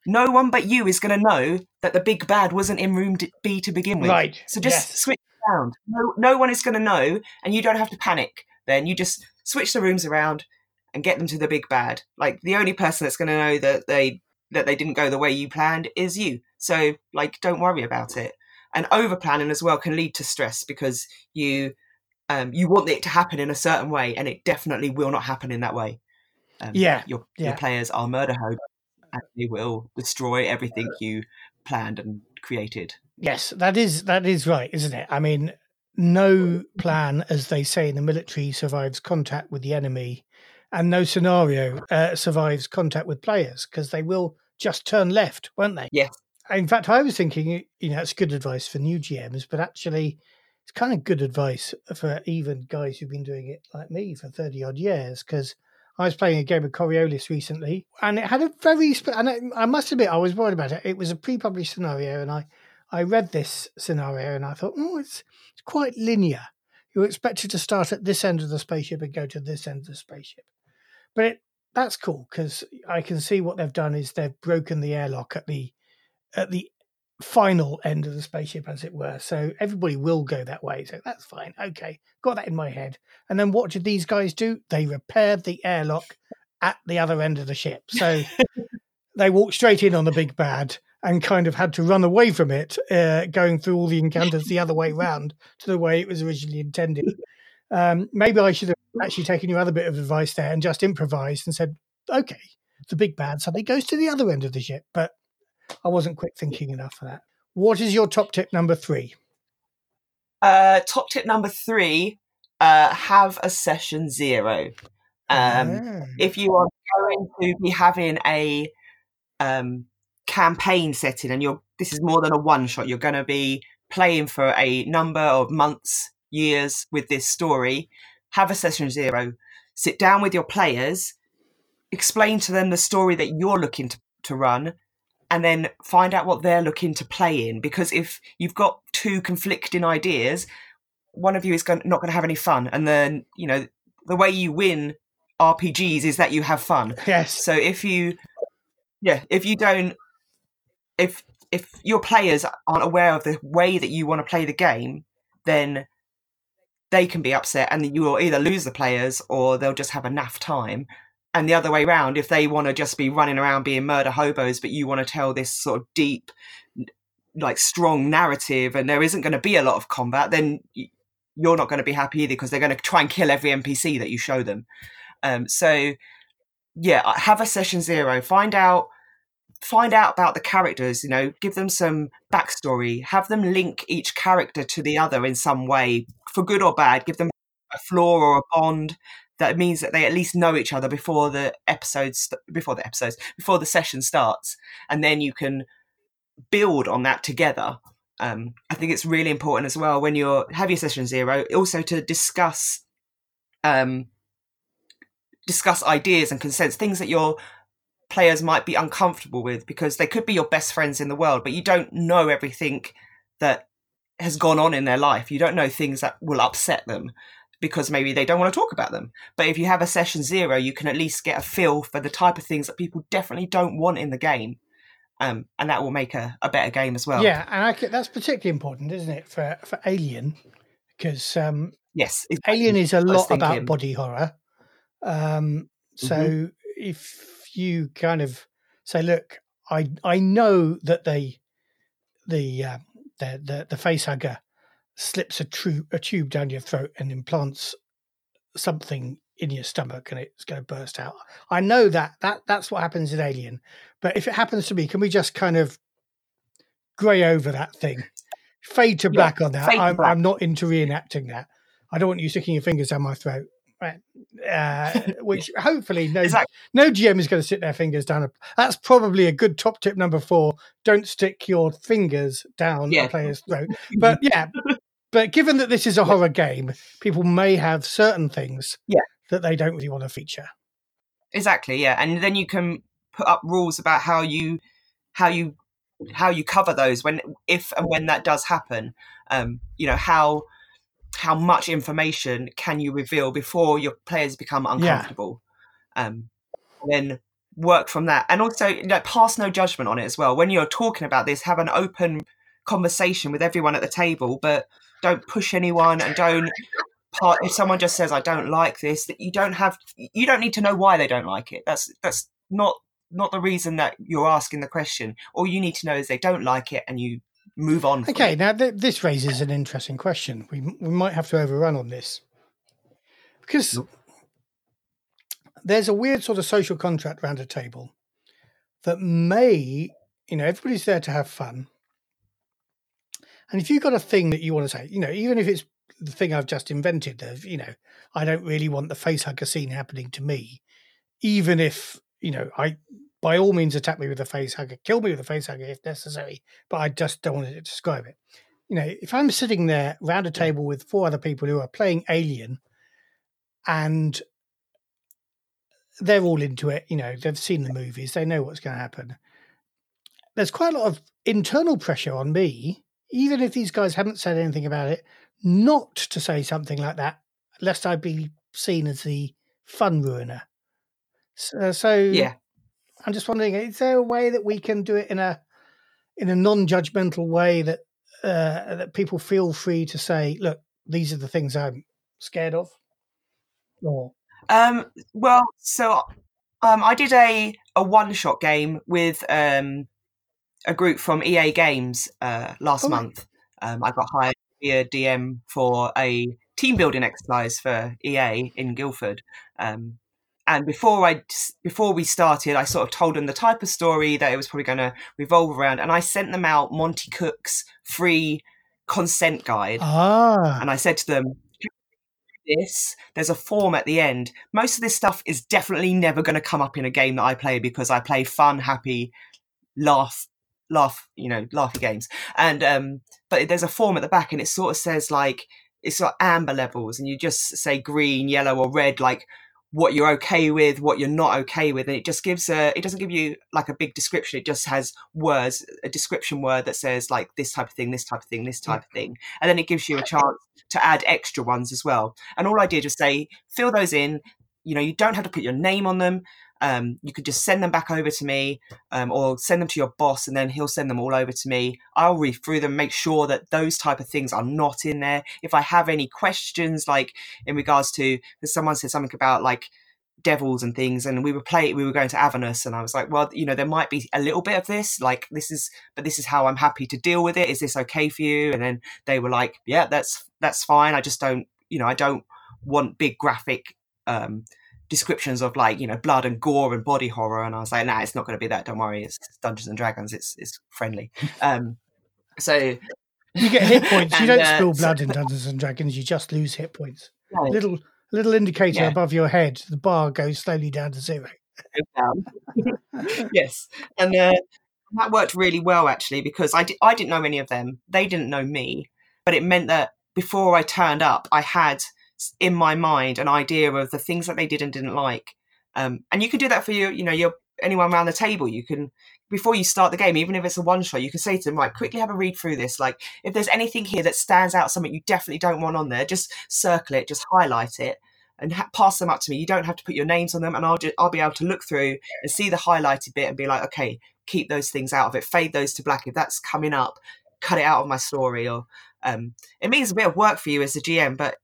no one but you is going to know that the big bad wasn't in room B to begin with. Right. So just yes. switch around. No, no one is going to know, and you don't have to panic. Then you just switch the rooms around and get them to the big bad. Like the only person that's going to know that they that they didn't go the way you planned is you. So like, don't worry about it. And over planning as well can lead to stress because you um, you want it to happen in a certain way, and it definitely will not happen in that way. Um, Yeah, your yeah. your players are murder hobos, and they will destroy everything you planned and created. Yes, that is that is right, isn't it? I mean, no plan, as they say in the military, survives contact with the enemy, and no scenario uh, survives contact with players because they will just turn left, won't they? Yes. In fact, I was thinking, you know, it's good advice for new GMs, but actually, it's kind of good advice for even guys who've been doing it like me for 30 odd years because I was playing a game of Coriolis recently and it had a very, sp- and I, I must admit, I was worried about it. It was a pre published scenario and I, I read this scenario and I thought, oh, it's, it's quite linear. You're expected to start at this end of the spaceship and go to this end of the spaceship. But it, that's cool because I can see what they've done is they've broken the airlock at the at the final end of the spaceship, as it were. So everybody will go that way. So that's fine. Okay, got that in my head. And then what did these guys do? They repaired the airlock at the other end of the ship. So they walked straight in on the big bad and kind of had to run away from it, uh, going through all the encounters the other way round to the way it was originally intended. Um, maybe I should have actually taken your other bit of advice there and just improvised and said, okay, the big bad suddenly goes to the other end of the ship. But I wasn't quick thinking enough for that. What is your top tip number three? Uh, top tip number three: uh, have a session zero. Um, Ah. if you are going to be having a um, campaign setting and you're this is more than a one shot you're going to be playing for a number of months years with this story have a session zero sit down with your players explain to them the story that you're looking to, to run and then find out what they're looking to play in because if you've got two conflicting ideas one of you is going, not going to have any fun and then you know the way you win rpgs is that you have fun yes. so if you, yeah, if you don't, if if your players aren't aware of the way that you want to play the game, then they can be upset, and you will either lose the players or they'll just have a naff time. And the other way around, if they want to just be running around being murder hobos, but you want to tell this sort of deep, like strong narrative, and there isn't going to be a lot of combat, then you're not going to be happy either because they're going to try and kill every NPC that you show them. Um, so yeah, have a session zero. Find out find out about the characters. You know, give them some backstory. Have them link each character to the other in some way, for good or bad. Give them a flaw or a bond that means that they at least know each other before the episodes before the episodes before the session starts, and then you can build on that together. Um, I think it's really important as well when you're have your session zero, also to discuss um, discuss ideas and consents, things that your players might be uncomfortable with because they could be your best friends in the world, but you don't know everything that has gone on in their life. You don't know things that will upset them because maybe they don't want to talk about them. But if you have a session zero, you can at least get a feel for the type of things that people definitely don't want in the game. Um, and that will make a, a better game as well. Yeah, and I that's particularly important, isn't it, for for Alien? Because um, Yes. exactly. Alien is a lot about body horror. Um, so Mm-hmm. if you kind of say, "Look, I I know that they the uh, the the, the face hugger slips a, tru- a tube down your throat and implants something in your stomach and it's going to burst out. I know that that that's what happens in Alien, but if it happens to me, can we just kind of grey over that thing, fade to Yeah, black on that? I'm, black. I'm not into reenacting that. I don't want you sticking your fingers down my throat. right? Uh, which hopefully no Exactly. no GM is going to stick their fingers down. A, that's probably a good top tip number four. Don't stick your fingers down Yeah. a player's throat. But yeah, but given that this is a horror game, people may have certain things Yeah. that they don't really want to feature. Exactly, yeah. And then you can put up rules about how you how you how you cover those when if and when that does happen. Um, you know, how how much information can you reveal before your players become uncomfortable? Um then work from that. And also you know, pass no judgment on it as well. When you're talking about this, have an open conversation with everyone at the table, but don't push anyone and don't part if someone just says i don't like this that you don't have you don't need to know why they don't like it. That's that's not not the reason that you're asking the question. All you need to know is they don't like it and you move on Okay, now th- this raises an interesting question. We we might have to overrun on this. Because Nope. there's a weird sort of social contract around a table that may, you know, everybody's there to have fun, and if you've got a thing that you want to say, you know, even if it's the thing I've just invented of, you know, I don't really want the face hugger scene happening to me, even if you know I. By all means, attack me with a face hugger, kill me with a face hugger if necessary. But I just don't want to describe it you know, if I'm sitting there round a table with four other people who are playing Alien and they're all into it, you know, they've seen the movies, they know what's going to happen. There's quite a lot of internal pressure on me, even if these guys haven't said anything about it, not to say something like that, lest I be seen as the fun ruiner. So, so yeah I'm just wondering, is there a way that we can do it in a in a non-judgmental way that uh, that people feel free to say, look, these are the things I'm scared of, or um well so um i did a a one shot game with um a group from ea games uh last Oh, month um i got hired to be a dm for a team building exercise for ea in guildford um and before I before we started, I sort of told them the type of story that it was probably going to revolve around, and I sent them out Monte Cook's free consent guide, ah, and I said to them, "This there's a form at the end. Most of this stuff is definitely never going to come up in a game that I play because I play fun, happy, laugh." Laugh you know laughy games and um but there's a form at the back and it sort of says like it's got amber levels and you just say green yellow or red like what you're okay with, what you're not okay with, and it just gives a. It doesn't give you like a big description. It just has words, a description word that says like this type of thing, this type of thing, this type of thing, and then it gives you a chance to add extra ones as well. And all I did was say fill those in. You know, you don't have to put your name on them. Um, you could just send them back over to me, um, or send them to your boss, and then he'll send them all over to me. I'll read through them, make sure that those type of things are not in there. If I have any questions, like in regards to, because someone said something about like devils and things, and we were playing we were going to Avernus, and I was like, well, you know, there might be a little bit of this, like this is, but this is how I'm happy to deal with it. Is this okay for you? And then they were like, yeah, that's that's fine. I just don't, you know, I don't want big graphic. Um, descriptions of like you know blood and gore and body horror and i was like nah it's not going to be that don't worry it's dungeons and dragons it's it's friendly um so you get hit points. You And, don't uh, spill so- blood in Dungeons and Dragons. You just lose hit points. No, Little little indicator Yeah. above your head. The bar goes slowly down to zero. yes, and uh, that worked really well actually because I di- I didn't know any of them. They didn't know me, but it meant that before I turned up, I had in my mind an idea of the things that they did and didn't like. Um, and you can do that for you, you know, your anyone around the table. You can before you start the game, even if it's a one shot, you can say to them, right, quickly have a read through this. Like, if there's anything here that stands out, something you definitely don't want on there, just circle it, just highlight it, and ha- pass them up to me. You don't have to put your names on them, and I'll just I'll be able to look through and see the highlighted bit and be like, okay, keep those things out of it, fade those to black. If that's coming up, cut it out of my story. Or um, it means a bit of work for you as a GM, but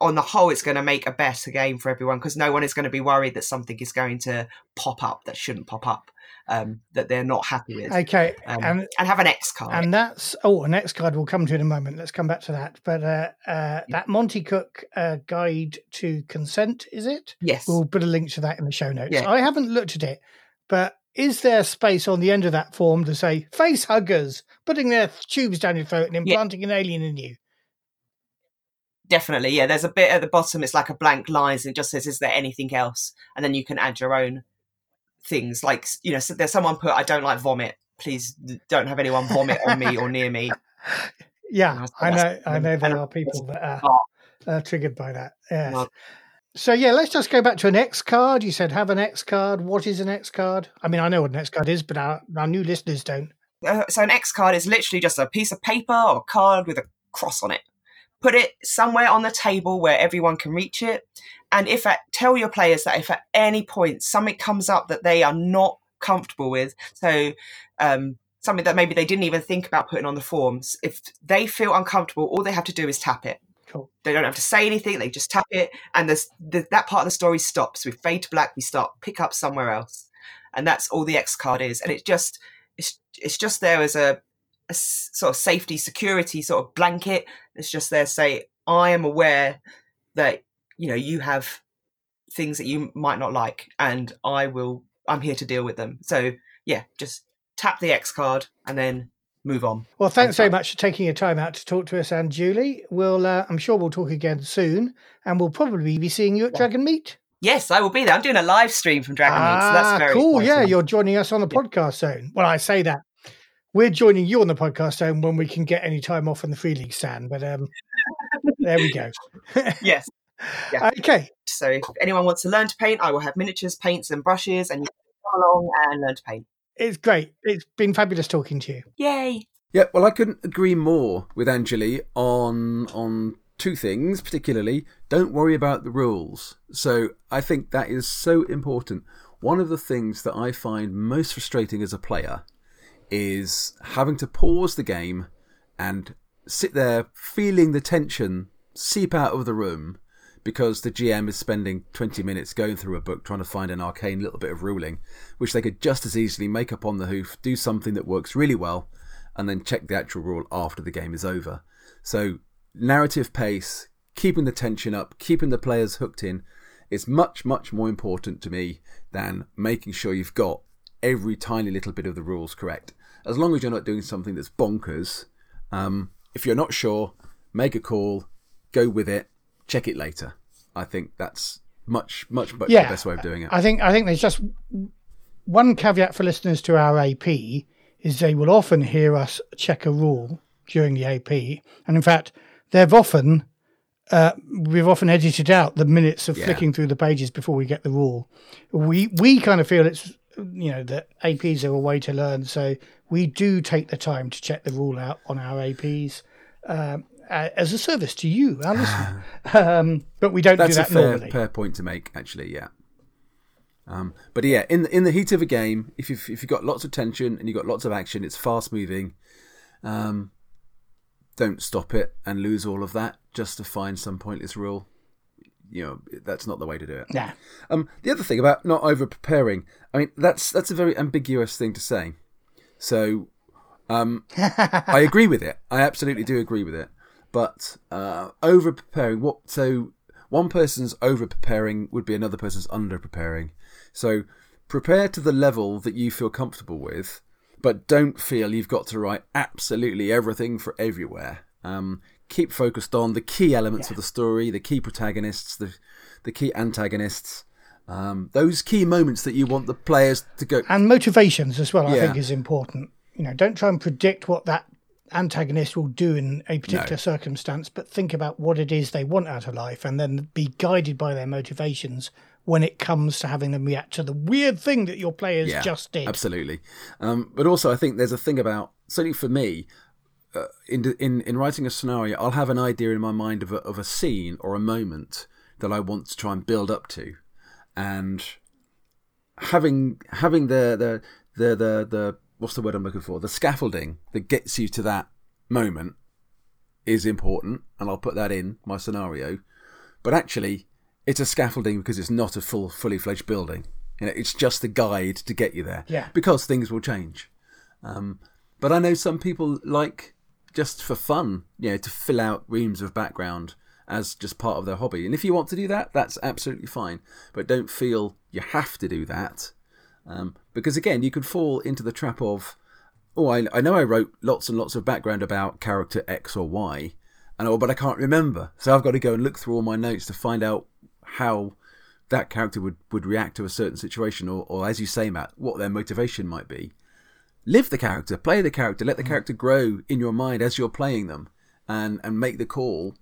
on the whole, it's going to make a better game for everyone because no one is going to be worried that something is going to pop up that shouldn't pop up, um, that they're not happy with, Okay, um, and and have an X card. and that's oh, an X card we'll come to in a moment. Let's come back to that. But uh, uh, that Monte Cook uh, guide to consent is it? yes, We'll put a link to that in the show notes. Yeah. I haven't looked at it, but is there space on the end of that form to say face huggers putting their tubes down your throat and implanting an alien in you? Definitely. Yeah, there's a bit at the bottom. It's like a blank lines, and it just says, "Is there anything else?" And then you can add your own things. Like you know, so there's someone put, "I don't like vomit. Please don't have anyone vomit on me or near me." Yeah, I know. I know there are people that are Oh. uh, triggered by that. Yes. So yeah, let's just go back to an X card. You said have an X card. What is an X card? I mean, I know what an X card is, but our, our new listeners don't. Uh, so an X card is literally just a piece of paper or card with a cross on it. Put it somewhere on the table where everyone can reach it. And if at, tell your players that if at any point something comes up that they are not comfortable with, so um, something that maybe they didn't even think about putting on the forms, if they feel uncomfortable, all they have to do is tap it. Cool. They don't have to say anything; they just tap it, and the, that part of the story stops. We fade to black. We start pick up somewhere else, and that's all the X card is. And it just it's it's just there as a sort of safety security sort of blanket. It's just there to say I am aware that you know you have things that you might not like, and I will. I'm here to deal with them. So yeah, just tap the X card and then move on. Well, thanks very fine. much for taking your time out to talk to us, Anjali. We'll, uh, I'm sure we'll talk again soon, and we'll probably be seeing you at Dragon Meet. Yes, I will be there. I'm doing a live stream from Dragonmeet, so ah, that's very cool. Yeah, you're joining us on the podcast zone. Well, I say that we're joining you on the podcast zone when we can get any time off on the free league stand. But um, there we go. yes. Yeah. Okay. So if anyone wants to learn to paint, I will have miniatures, paints, and brushes, and you can come along and learn to paint. It's great. It's been fabulous talking to you. Yay! Yeah, well, I couldn't agree more with Anjali on on two things, particularly. Don't worry about the rules. So I think that is so important. One of the things that I find most frustrating as a player is having to pause the game and sit there feeling the tension seep out of the room because the GM is spending 20 minutes going through a book trying to find an arcane little bit of ruling, which they could just as easily make up on the hoof, do something that works really well, and then check the actual rule after the game is over. So, narrative pace, keeping the tension up, keeping the players hooked in is much, much more important to me than making sure you've got every tiny little bit of the rules correct. As long as you're not doing something that's bonkers, um, if you're not sure, make a call, go with it, check it later. I think that's much, much, much Yeah. the best way of doing it. I think I think there's just one caveat for listeners to our AP is they will often hear us check a rule during the AP, and in fact, they've often uh, we've often edited out the minutes of Yeah. flicking through the pages before we get the rule. We we kind of feel it's you know that APs are a way to learn, so we do take the time to check the rule out on our APs. Um, as a service to you, our listener. um, but we don't That's do a that fair, normally. fair point to make, actually. Yeah. Um, but yeah, in the, in the heat of a game, if you've if you've got lots of tension and you've got lots of action, it's fast moving. Um, don't stop it and lose all of that just to find some pointless rule. You know, that's not the way to do it. Yeah. Um, the other thing about not over preparing, I mean, that's that's a very ambiguous thing to say. So, um, I agree with it. I absolutely do agree with it. But uh, over preparing, what? So one person's over preparing would be another person's under preparing. So prepare to the level that you feel comfortable with, but don't feel you've got to write absolutely everything for everywhere. Um, keep focused on the key elements of the story, the key protagonists, the the key antagonists, um, those key moments that you want the players to go. and motivations as well i Yeah. think is important you know don't try and predict what that antagonist will do in a particular circumstance but think about what it is they want out of life and then be guided by their motivations when it comes to having them react to the weird thing that your players Yeah, just did Absolutely. Um, but also, I think there's a thing about certainly for me. Uh, in, in in writing a scenario, I'll have an idea in my mind of a, of a scene or a moment that I want to try and build up to, and having having the the the the, the what's the word I'm looking for the scaffolding that gets you to that moment is important, and I'll put that in my scenario. But actually, it's a scaffolding because it's not a full fully fledged building. You know, it's just a guide to get you there. Yeah. Because things will change. Um, but I know some people like just for fun, you know, to fill out reams of background as just part of their hobby. And if you want to do that, that's absolutely fine. But don't feel you have to do that. Um, because again, you could fall into the trap of, oh, I, I know I wrote lots and lots of background about character X or Y, and oh, but I can't remember. So I've got to go and look through all my notes to find out how that character would, would react to a certain situation, or, or as you say, Matt, what their motivation might be. Live the character, play the character, let the Mm. character grow in your mind as you're playing them, and and make the call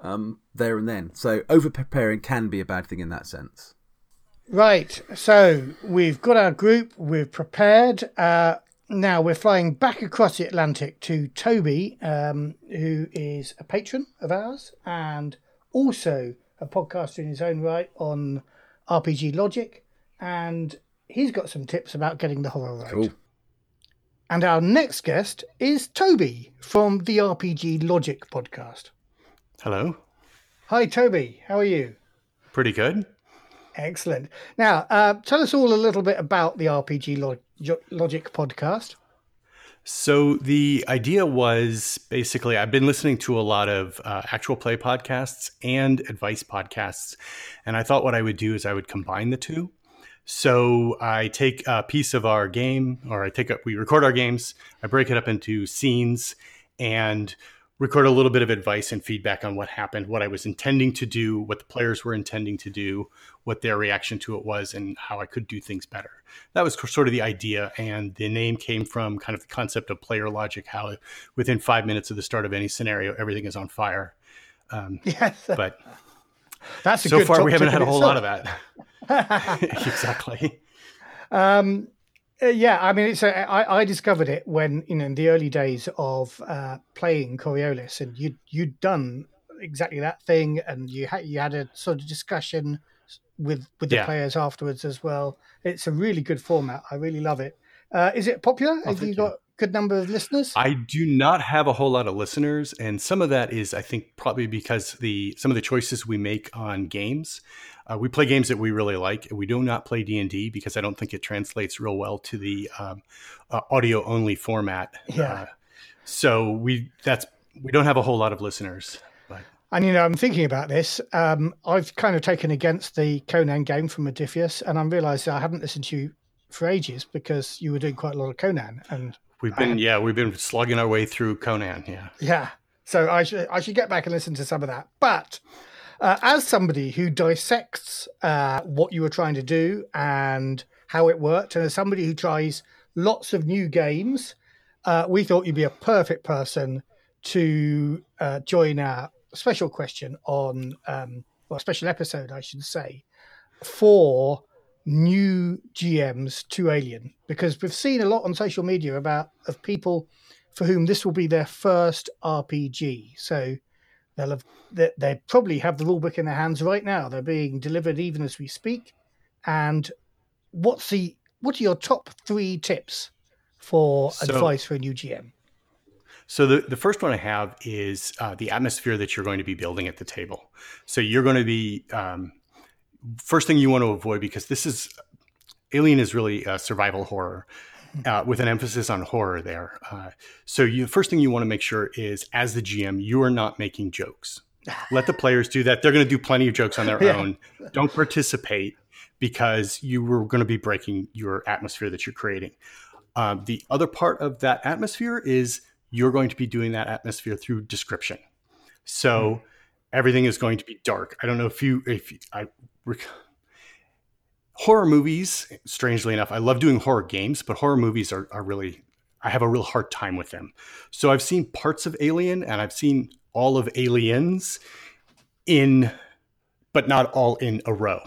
um, there and then. So over preparing can be a bad thing in that sense. Right. So we've got our group. We're prepared. Uh, now we're flying back across the Atlantic to Toby, um, who is a patron of ours and also a podcaster in his own right on RPG Logic, and he's got some tips about getting the horror right. Cool. And our next guest is Toby from the RPG Logic podcast. Hello. Hi, Toby. How are you? Pretty good. Excellent. Now, uh, tell us all a little bit about the RPG Log- Logic podcast. So the idea was basically I've been listening to a lot of uh, actual play podcasts and advice podcasts, and I thought what I would do is I would combine the two. So I take a piece of our game, or I take up, we record our games, I break it up into scenes, and record a little bit of advice and feedback on what happened, what I was intending to do, what the players were intending to do, what their reaction to it was, and how I could do things better. That was sort of the idea. And the name came from kind of the concept of player logic, how within five minutes of the start of any scenario, everything is on fire. Um, Yes, but that's a so far, we haven't had a whole lot of that. exactly. Um, uh, yeah, I mean, it's a, I, I discovered it when you know in the early days of uh, playing Coriolis, and you you'd done exactly that thing, and you had you had a sort of discussion with with the Yeah. players afterwards as well. It's a really good format. I really love it. Uh, is it popular? Have Oh, thank you you. got a good number of listeners? I do not have a whole lot of listeners, and some of that is, I think, probably because the some of the choices we make on games. Uh, we play games that we really like, we do not play D and D because I don't think it translates real well to the um, uh, audio only format. Yeah. Uh, so we that's we don't have a whole lot of listeners. But And you know, I'm thinking about this. Um, I've kind of taken against the Conan game from Modiphius, and I'm realised I haven't listened to you for ages because you were doing quite a lot of Conan. And we've been yeah we've been slugging our way through Conan. Yeah. yeah, so I should I should get back and listen to some of that. But uh, as somebody who dissects uh, what you were trying to do and how it worked, and as somebody who tries lots of new games, uh, we thought you'd be a perfect person to uh, join our special question on, um, special episode, I should say, for new GMs to Alien, because we've seen a lot on social media about of people for whom this will be their first RPG. So they'll have they, they probably have the rulebook in their hands right now. They're being delivered even as we speak. And what's the what are your top three tips for So- advice for a new GM? So the, the first one I have is uh, the atmosphere that you're going to be building at the table. So you're going to be um, first thing you want to avoid because this is Alien is really a survival horror uh, with an emphasis on horror there. Uh, so you first thing you want to make sure is as the GM you are not making jokes. Let the players do that. They're going to do plenty of jokes on their Yeah. own. Don't participate because you were going to be breaking your atmosphere that you're creating. Um, the other part of that atmosphere is you're going to be doing that atmosphere through description. So everything is going to be dark. I don't know if you, if I, horror movies, strangely enough, I love doing horror games, but horror movies are, are really, I have a real hard time with them. So I've seen parts of Alien and I've seen all of Aliens in, but not all in a row.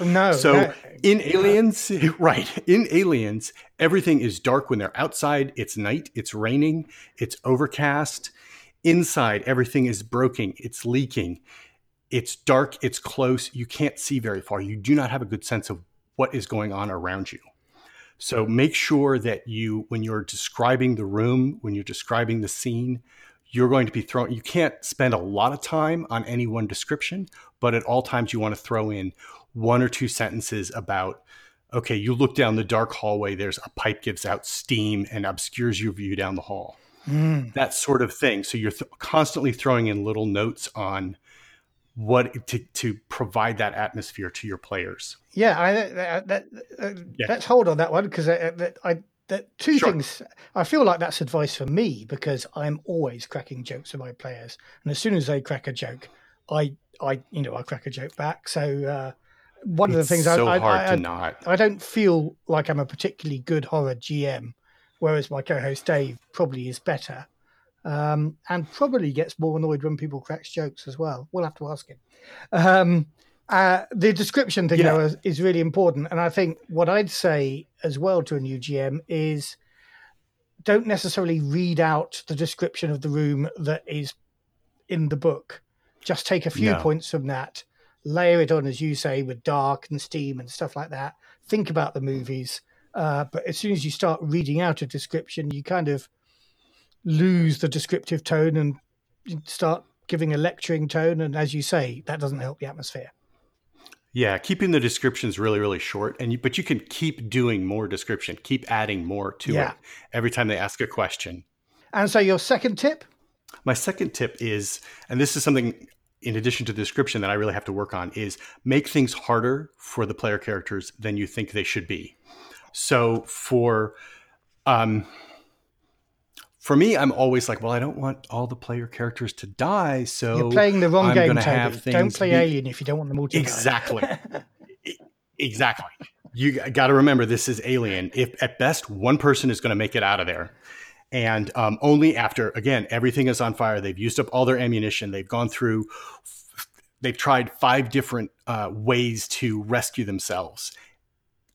Oh, no, So no. in Aliens, right, in Aliens, everything is dark when they're outside. It's night, it's raining, it's overcast. Inside, everything is broken, it's leaking. It's dark, it's close. You can't see very far. You do not have a good sense of what is going on around you. So make sure that you, when you're describing the room, when you're describing the scene, you're going to be throwing, you can't spend a lot of time on any one description, but at all times you want to throw in one or two sentences about okay you look down the dark hallway there's a pipe gives out steam and obscures your view down the hall Mm. that sort of thing so you're th- constantly throwing in little notes on what to, to provide that atmosphere to your players Yeah, I, that, that, uh, Yeah. let's hold on that one because I, I, that two Sure. things. I feel like that's advice for me because I'm always cracking jokes with my players, and as soon as they crack a joke, I, I, you know, I crack a joke back. So uh, one of the things so I, I, hard I, to not. I don't feel like I'm a particularly good horror GM, whereas my co-host Dave probably is better, um, and probably gets more annoyed when people cracks jokes as well. We'll have to ask him. Um, uh, the description thing Yeah. though is, is really important, and I think what I'd say as well to a new GM is don't necessarily read out the description of the room that is in the book. Just take a few No. points from that, layer it on, as you say, with dark and steam and stuff like that. Think about the movies. Uh, but as soon as you start reading out a description, you kind of lose the descriptive tone and start giving a lecturing tone. And as you say, that doesn't help the atmosphere. Yeah, keeping the descriptions really, really short, and you, but you can keep doing more description, keep adding more to Yeah. it every time they ask a question. And so, your second tip My second tip is, and this is something in addition to the description that I really have to work on, is make things harder for the player characters than you think they should be. So for um for me, I'm always like, well, I don't want all the player characters to die, so you're playing the wrong I'm game, Toby. have Don't play be- Alien if you don't want them all to die. Exactly. Exactly. You got to remember this is Alien. If at best one person is going to make it out of there, and um, only after again everything is on fire, they've used up all their ammunition, they've gone through, they've tried five different uh, ways to rescue themselves.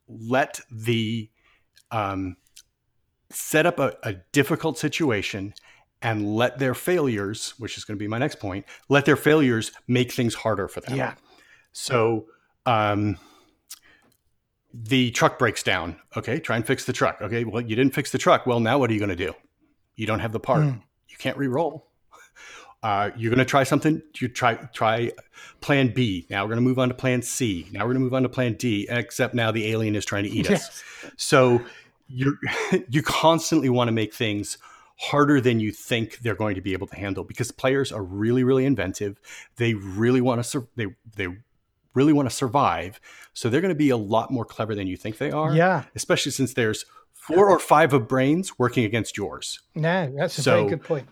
Let the um, set up a, a difficult situation and let their failures, which is going to be my next point, let their failures make things harder for them. Yeah. So um, the truck breaks down. Okay, try and fix the truck. Okay, well, you didn't fix the truck. Well, now what are you going to do? You don't have the part. Hmm. You can't re-roll. Uh, you're going to try something. You try try Plan B. Now we're going to move on to Plan C. Now we're going to move on to Plan D. Except now the alien is trying to eat us. So you you constantly want to make things harder than you think they're going to be able to handle because players are really really inventive. They really want to sur- they they really want to survive. So they're going to be a lot more clever than you think they are. Yeah. Especially since there's four or five of brains working against yours. No, that's a very good point.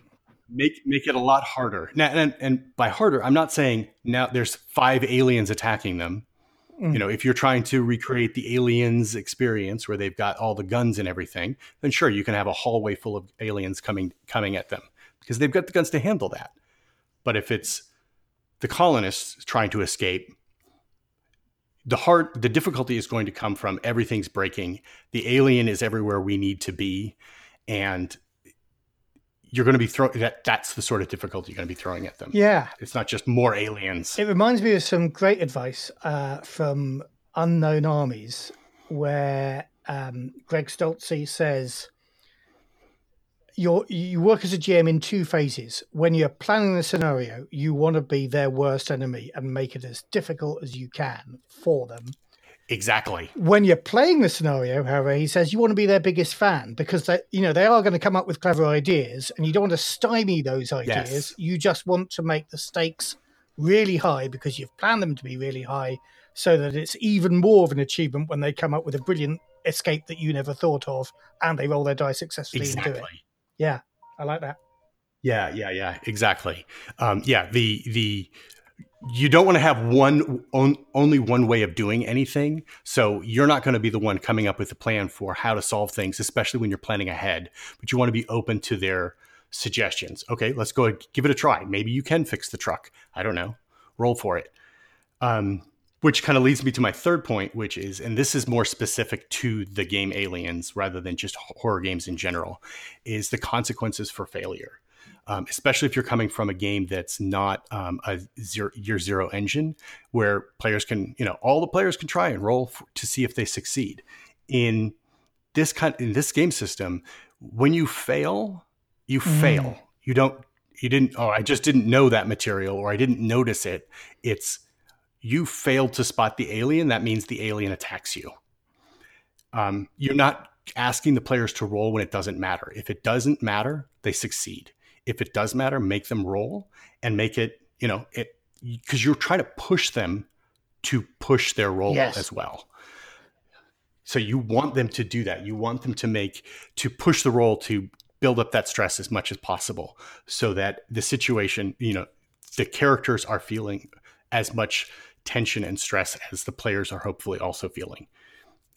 Make make it a lot harder. Now, and, and by harder, I'm not saying now there's five aliens attacking them. Mm. You know, if you're trying to recreate the aliens experience where they've got all the guns and everything, then sure, you can have a hallway full of aliens coming coming at them because they've got the guns to handle that. But if it's the colonists trying to escape, the hard the difficulty is going to come from everything's breaking. The alien is everywhere we need to be, and you're going to be throwing that. That's the sort of difficulty you're going to be throwing at them. Yeah. It's not just more aliens. It reminds me of some great advice uh, from Unknown Armies, where um, Greg Stolze says, you're, you work as a GM in two phases. When you're planning the scenario, you want to be their worst enemy and make it as difficult as you can for them. Exactly. When you're playing the scenario, however, he says you want to be their biggest fan because they, you know, they are going to come up with clever ideas, and you don't want to stymie those ideas. Yes. You just want to make the stakes really high because you've planned them to be really high, so that it's even more of an achievement when they come up with a brilliant escape that you never thought of, and they roll their die successfully and do it. Yeah, I like that. Yeah, yeah, yeah, exactly. Um, yeah, the the you don't want to have one on, only one way of doing anything. So you're not going to be the one coming up with a plan for how to solve things, especially when you're planning ahead. But you want to be open to their suggestions. Okay, let's go give it a try. Maybe you can fix the truck. I don't know. Roll for it. Um, which kind of leads me to my third point, which is, and this is more specific to the game Aliens rather than just horror games in general, is the consequences for failure. Um, especially if you're coming from a game that's not um, a zero, year zero engine, where players can, you know, all the players can try and roll f- to see if they succeed. In this kind, in this game system, when you fail, you Mm. fail. You don't, you didn't. Oh, I just didn't know that material, or I didn't notice it. It's you failed to spot the alien. That means the alien attacks you. Um, you're not asking the players to roll when it doesn't matter. If it doesn't matter, they succeed. If it does matter, make them roll and make it, you know, it because you're trying to push them to push their role Yes. as well. So you want them to do that. You want them to make to push the role to build up that stress as much as possible so that the situation, you know, the characters are feeling as much tension and stress as the players are hopefully also feeling.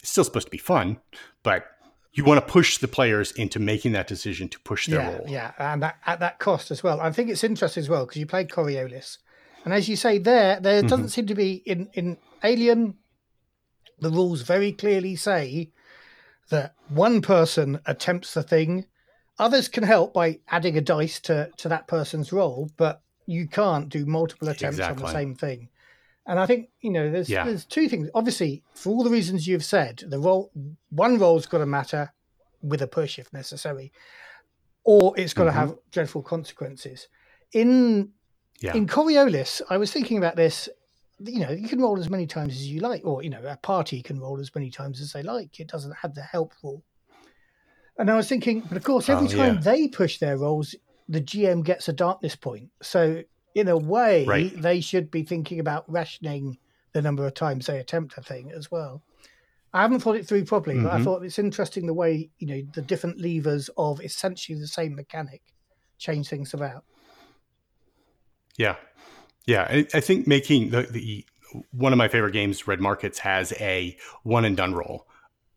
It's still supposed to be fun, but you want to push the players into making that decision to push their yeah, role. Yeah, and that, at that cost as well. I think it's interesting as well because you played Coriolis, and as you say, there there Mm-hmm. doesn't seem to be in in Alien. The rules very clearly say that one person attempts the thing, others can help by adding a dice to to that person's role, but you can't do multiple attempts on the same thing. And I think you know there's Yeah. there's two things. Obviously, for all the reasons you've said, the role one role's got to matter with a push if necessary, or it's got to Mhm. have dreadful consequences. In Yeah. in Coriolis, I was thinking about this. You know, you can roll as many times as you like, or you know, a party can roll as many times as they like. It doesn't have the help rule. And I was thinking, but of course, every Oh, time yeah. they push their rolls, the GM gets a darkness point. So in a way, Right. they should be thinking about rationing the number of times they attempt a thing as well. I haven't thought it through properly, but I Mhm. thought it's interesting the way you know the different levers of essentially the same mechanic change things about. Yeah, yeah. I, I think making the, the one of my favorite games, Red Markets, has a one and done roll.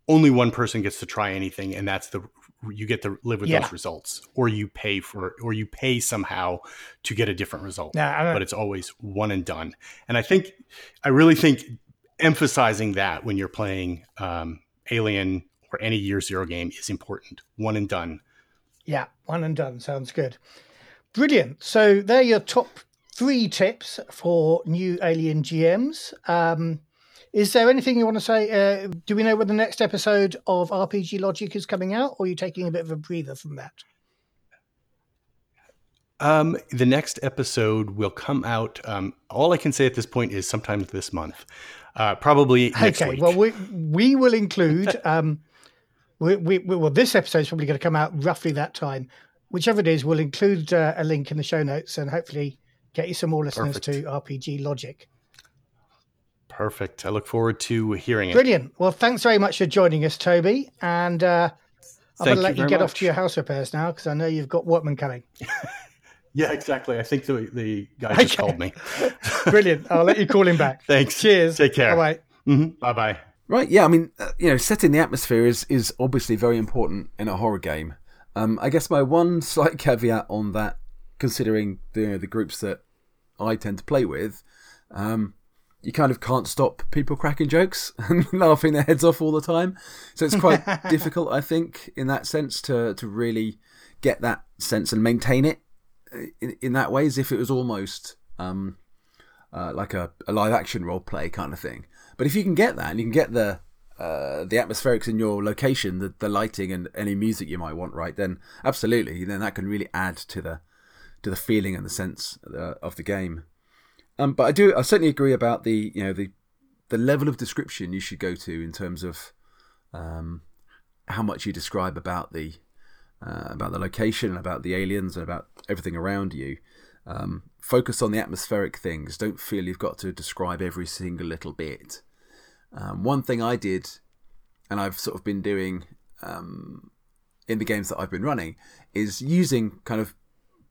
Only one person gets to try anything, and that's the you get to live with Yeah. those results, or you pay for, or you pay somehow to get a different result. Now, but it's always one and done. And I think, I really think emphasizing that when you're playing um, Alien or any Year Zero game is important. One and done. Yeah, one and done. Sounds good. Brilliant. So they're your top three tips for new Alien GMs. Um, is there anything you want to say? Uh, do we know when the next episode of RPG Logic is coming out, or are you taking a bit of a breather from that? Um, the next episode will come out. Um, all I can say at this point is sometime this month, uh, probably next okay. Well, we we will include. Um, we, we, we- well, this episode is probably going to come out roughly that time. Whichever it is, we'll include uh, a link in the show notes and hopefully get you some more listeners Perfect. to RPG Logic. Perfect. I look forward to hearing it. Brilliant. Well, thanks very much for joining us, Toby. And uh, I'm going to let you very get off to your house repairs now because I know you've got workmen coming. Yeah, exactly. I think the the guy just Okay. called me. Brilliant. I'll let you call him back. Thanks. Cheers. Take care. Bye hmm Bye bye. Right, yeah, I mean, uh, you know, setting the atmosphere is, is obviously very important in a horror game. Um, I guess my one slight caveat on that, considering the, you know, the groups that I tend to play with, um, you kind of can't stop people cracking jokes and laughing their heads off all the time. So it's quite difficult, I think, in that sense, to, to really get that sense and maintain it uh, in, in that way, as if it was almost um, uh, like a, a live action role play kind of thing. But if you can get that and you can get the uh, the atmospherics in your location, the, the lighting and any music you might want, right? Then absolutely, then that can really add to the to the feeling and the sense uh, of the game. Um, but I do, I certainly agree about the you know the the level of description you should go to in terms of um, how much you describe about the uh, about the location, about the aliens, and about everything around you. Um, focus on the atmospheric things. Don't feel you've got to describe every single little bit. Um, one thing I did, and I've sort of been doing um, in the games that I've been running, is using kind of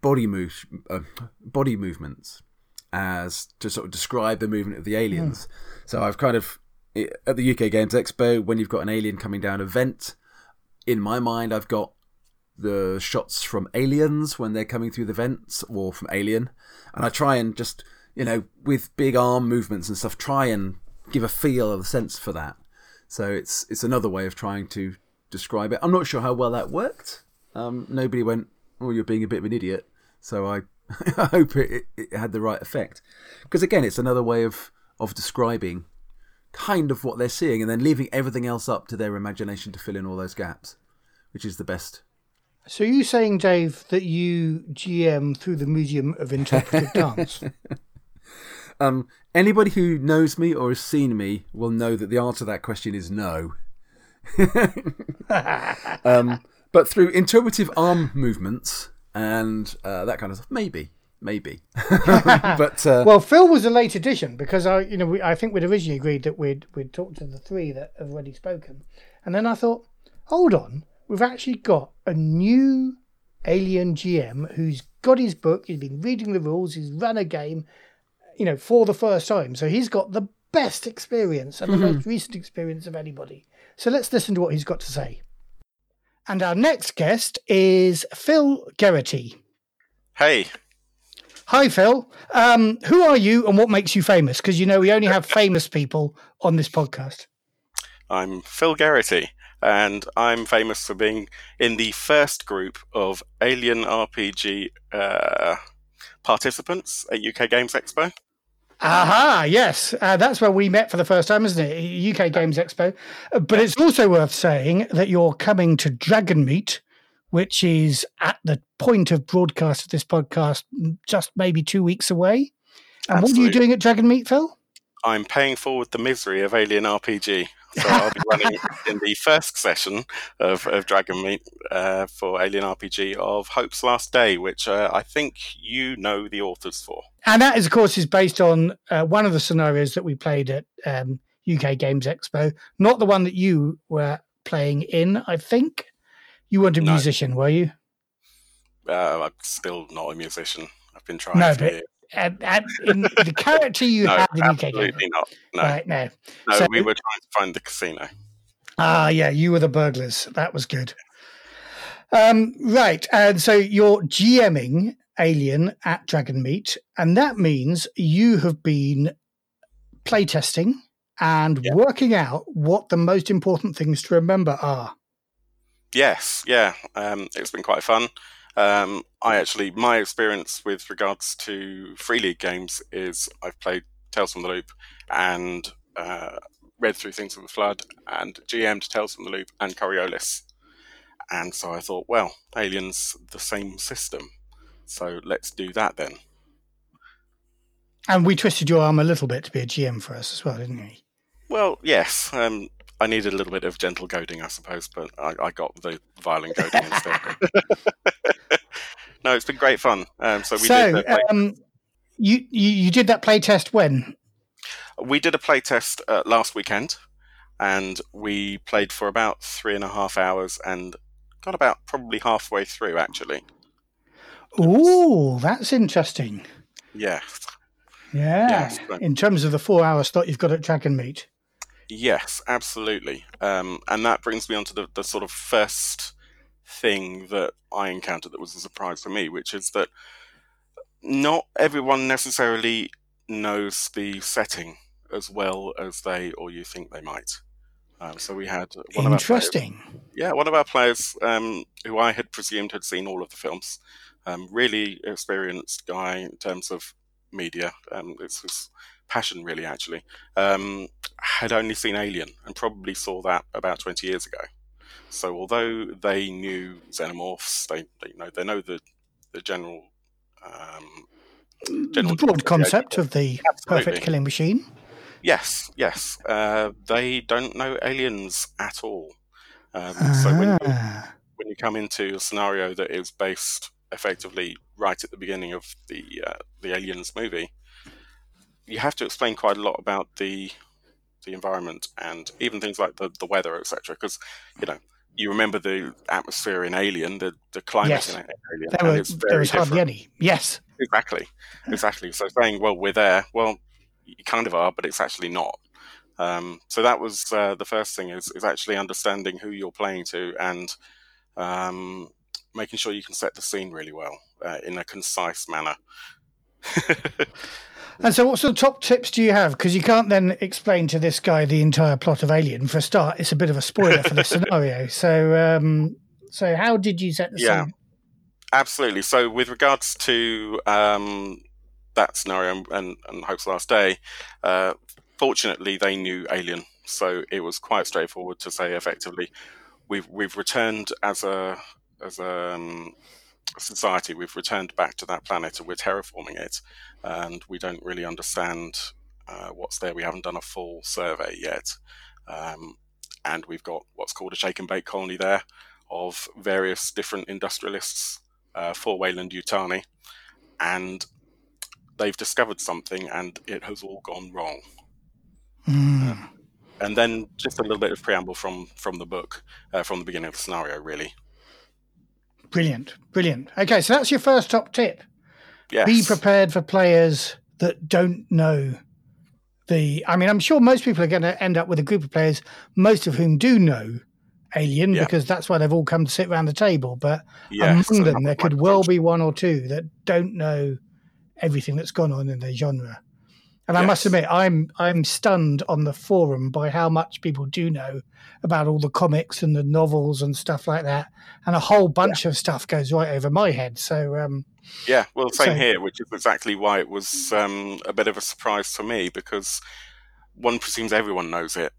body move, uh, body movements as to sort of describe the movement of the aliens. So I've kind of at the UK Games Expo when you've got an alien coming down a vent. In my mind, I've got the shots from aliens when they're coming through the vents or from alien. And i try and just you know with big arm movements and stuff try and give a feel of a sense for that. So it's it's another way of trying to describe it. I'm not sure how well that worked. Um, nobody went oh you're being a bit of an idiot. So i i hope it, it had the right effect because again it's another way of of describing kind of what they're seeing and then leaving everything else up to their imagination to fill in all those gaps which is the best So you saying, Dave, that you GM through the medium of interpretive dance? Um, anybody who knows me or has seen me will know that the answer to that question is no. um, but through interpretive arm movements and uh, that kind of stuff, maybe. maybe. but uh, Well, Phil was a late addition because I, you know, we, I think we'd originally agreed that we'd we'd talked to the three that have already spoken, and then I thought, hold on, we've actually got a new Alien GM who's got his book, he's been reading the rules, he's run a game, you know, for the first time, so he's got the best experience and the most recent experience of anybody. So let's listen to what he's got to say. And our next guest is Phil Geraghty. Hey, Hi, Phil. Um, who are you and what makes you famous? Because you know we only have famous people on this podcast. I'm Phil Geraghty, and I'm famous for being in the first group of Alien RPG uh, participants at UK Games Expo. Aha, yes, uh, that's where we met for the first time, isn't it? UK Games Expo. But it's also worth saying that you're coming to Dragonmeet, which is at the point of broadcast of this podcast, just maybe two weeks away. And what are you doing at Dragonmeet, Phil? I'm paying forward the misery of Alien RPG. So I'll be running in the first session of, of Dragonmeet uh, for Alien RPG of Hope's Last Day, which uh, I think you know the authors for. And that, is, of course, is based on uh, one of the scenarios that we played at um, UK Games Expo, not the one that you were playing in. I think you weren't a No. musician, were you? Uh, I'm still not a musician. I've been trying No, for but years. And, and in the character you No, had in absolutely not. No, right? No, no, So- we were trying to find the casino. ah, yeah, you were the burglars. That was good. Um, right, and so you're GMing Alien at Dragonmeet, and that means you have been playtesting and Yeah. working out what the most important things to remember are. Yes, yeah, um, it's been quite fun. Um, I actually, my experience with regards to free league games is I've played Tales from the Loop and uh, read through Things from the Flood and GM'd Tales from the Loop and Coriolis. And so I thought, well, Alien's the same system, so let's do that then. And we twisted your arm a little bit to be a GM for us as well, didn't we? Well, yes, um, I needed a little bit of gentle goading, I suppose, but I, I got the violent goading instead. no, it's been great fun. Um, so we so, did play- um, you, you you did that play test when? we did a play test uh, last weekend, and we played for about three and a half hours, and got about probably halfway through actually. Ooh, that's interesting. Yeah, Yeah. Yes, In terms of the four hour slot you've got at Dragonmeet. Yes, absolutely. Um, and that brings me on to the, the sort of first thing that I encountered that was a surprise for me, which is that not everyone necessarily knows the setting as well as they or you think they might. Um, so we had one of our players- Interesting. yeah, one of our players um, who I had presumed had seen all of the films, um, really experienced guy in terms of media. Um, it's his passion, really, actually. Um, had only seen Alien and probably saw that about 20 years ago. So although they knew xenomorphs, they, they know they know the the general. Um, The broad concept of the Absolutely. perfect killing machine. Yes, yes. Uh, they don't know aliens at all. Um, so when you, Ah. when you come into a scenario that is based effectively right at the beginning of the uh, the aliens movie, you have to explain quite a lot about the the environment and even things like the, the weather, etc. Because you know you remember the atmosphere in Alien, the the climate Yes. in Alien, There, were, it's very there was different. hardly any. Yes. Exactly, exactly. So saying, well, we're there. Well, you kind of are, but it's actually not. Um, so that was uh, the first thing is is actually understanding who you're playing to and um, making sure you can set the scene really well uh, in a concise manner. And so, what sort of top tips do you have? Because you can't then explain to this guy the entire plot of Alien. For a start, it's a bit of a spoiler for the scenario. So, um, so how did you set the Yeah. scene? Absolutely. So, with regards to um, that scenario and, and Hope's Last Day, uh, fortunately, they knew Alien, so it was quite straightforward to say effectively, we've we've returned as a as a um, society. We've returned back to that planet, and we're terraforming it, and we don't really understand uh, what's there. We haven't done a full survey yet, um, and we've got what's called a shake and bake colony there of various different industrialists uh, for Weyland-Yutani, and they've discovered something, and it has all gone wrong. Mm. And then just a little bit of preamble from from the book, uh, from the beginning of the scenario, really. Brilliant, brilliant. Okay, so that's your first top tip. Yes. Be prepared for players that don't know the. I mean, I'm sure most people are going to end up with a group of players, most of whom do know Alien, Yeah. because that's why they've all come to sit around the table. But Yes, among them, there could well be one or two that don't know everything that's gone on in the genre. And I must admit, I'm I'm stunned on the forum by how much people do know about all the comics and the novels and stuff like that, and a whole bunch of stuff goes right over my head. So, um, Yeah, well, same So- here, which is exactly why it was um, a bit of a surprise to me because one presumes everyone knows it,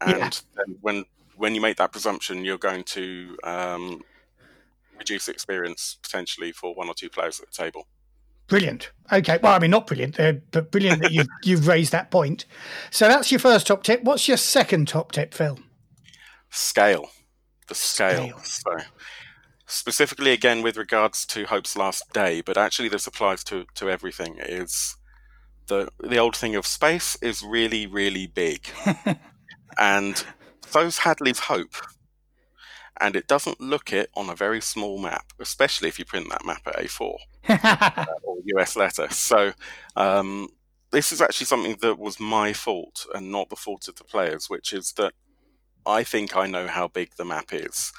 and Yeah. then when when you make that presumption, you're going to um, reduce experience potentially for one or two players at the table. Brilliant. Okay, well, I mean, not brilliant, uh, but brilliant that you've you've raised that point. So that's your first top tip. What's your second top tip, Phil? Scale, the scale. Scale. So specifically, again, with regards to Hope's last day, but actually this applies to to everything. Is the the old thing of space is really really big, and so's Hadley's Hope. And it doesn't look it on a very small map, especially if you print that map at A4 or US letter. So um, this is actually something that was my fault and not the fault of the players, which is that I think I know how big the map is.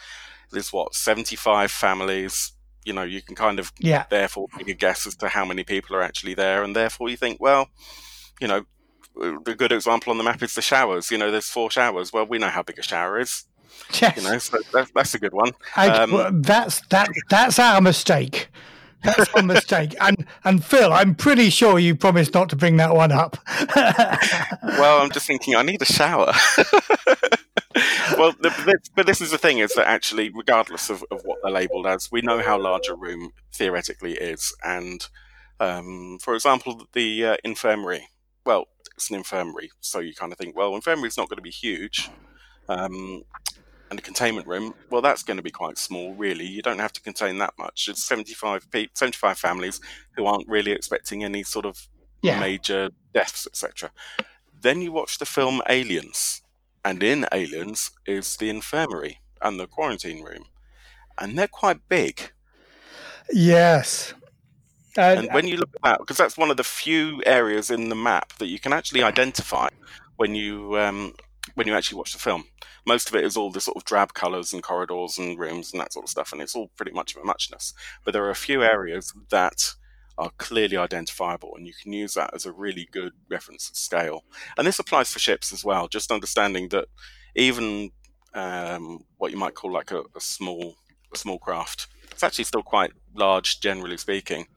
There's what 75 families. You know, you can kind of yeah, therefore make a guess as to how many people are actually there, and therefore you think, well, you know, the good example on the map is the showers. You know, there's four showers. Well, we know how big a shower is. yes. You know, so that's, that's a good one. I- Um, well, that's that. That's our mistake. That's our mistake. And and Phil, I'm pretty sure you promised not to bring that one up. well, I'm just thinking I need a shower. well, the, but this is the thing: is that actually, regardless of, of what they're labelled as, we know how large a room theoretically is. And um, for example, the uh, infirmary. Well, it's an infirmary, so you kind of think, well, infirmary is not going to be huge. Um, and the containment room, well, that's going to be quite small, really. You don't have to contain that much. It's 75, pe- 75 families who aren't really expecting any sort of yeah, major deaths, etc. Then you watch the film Aliens, and in Aliens is the infirmary and the quarantine room, and they're quite big. yes. Uh, And when you look at that, because that's one of the few areas in the map that you can actually identify when you um, when you actually watch the film. Most of it is all the sort of drab colours and corridors and rooms and that sort of stuff, and it's all pretty much of a muchness. But there are a few areas that are clearly identifiable, and you can use that as a really good reference to scale. And this applies for ships as well. Just understanding that even um, what you might call like a, a small a small craft, it's actually still quite large, generally speaking.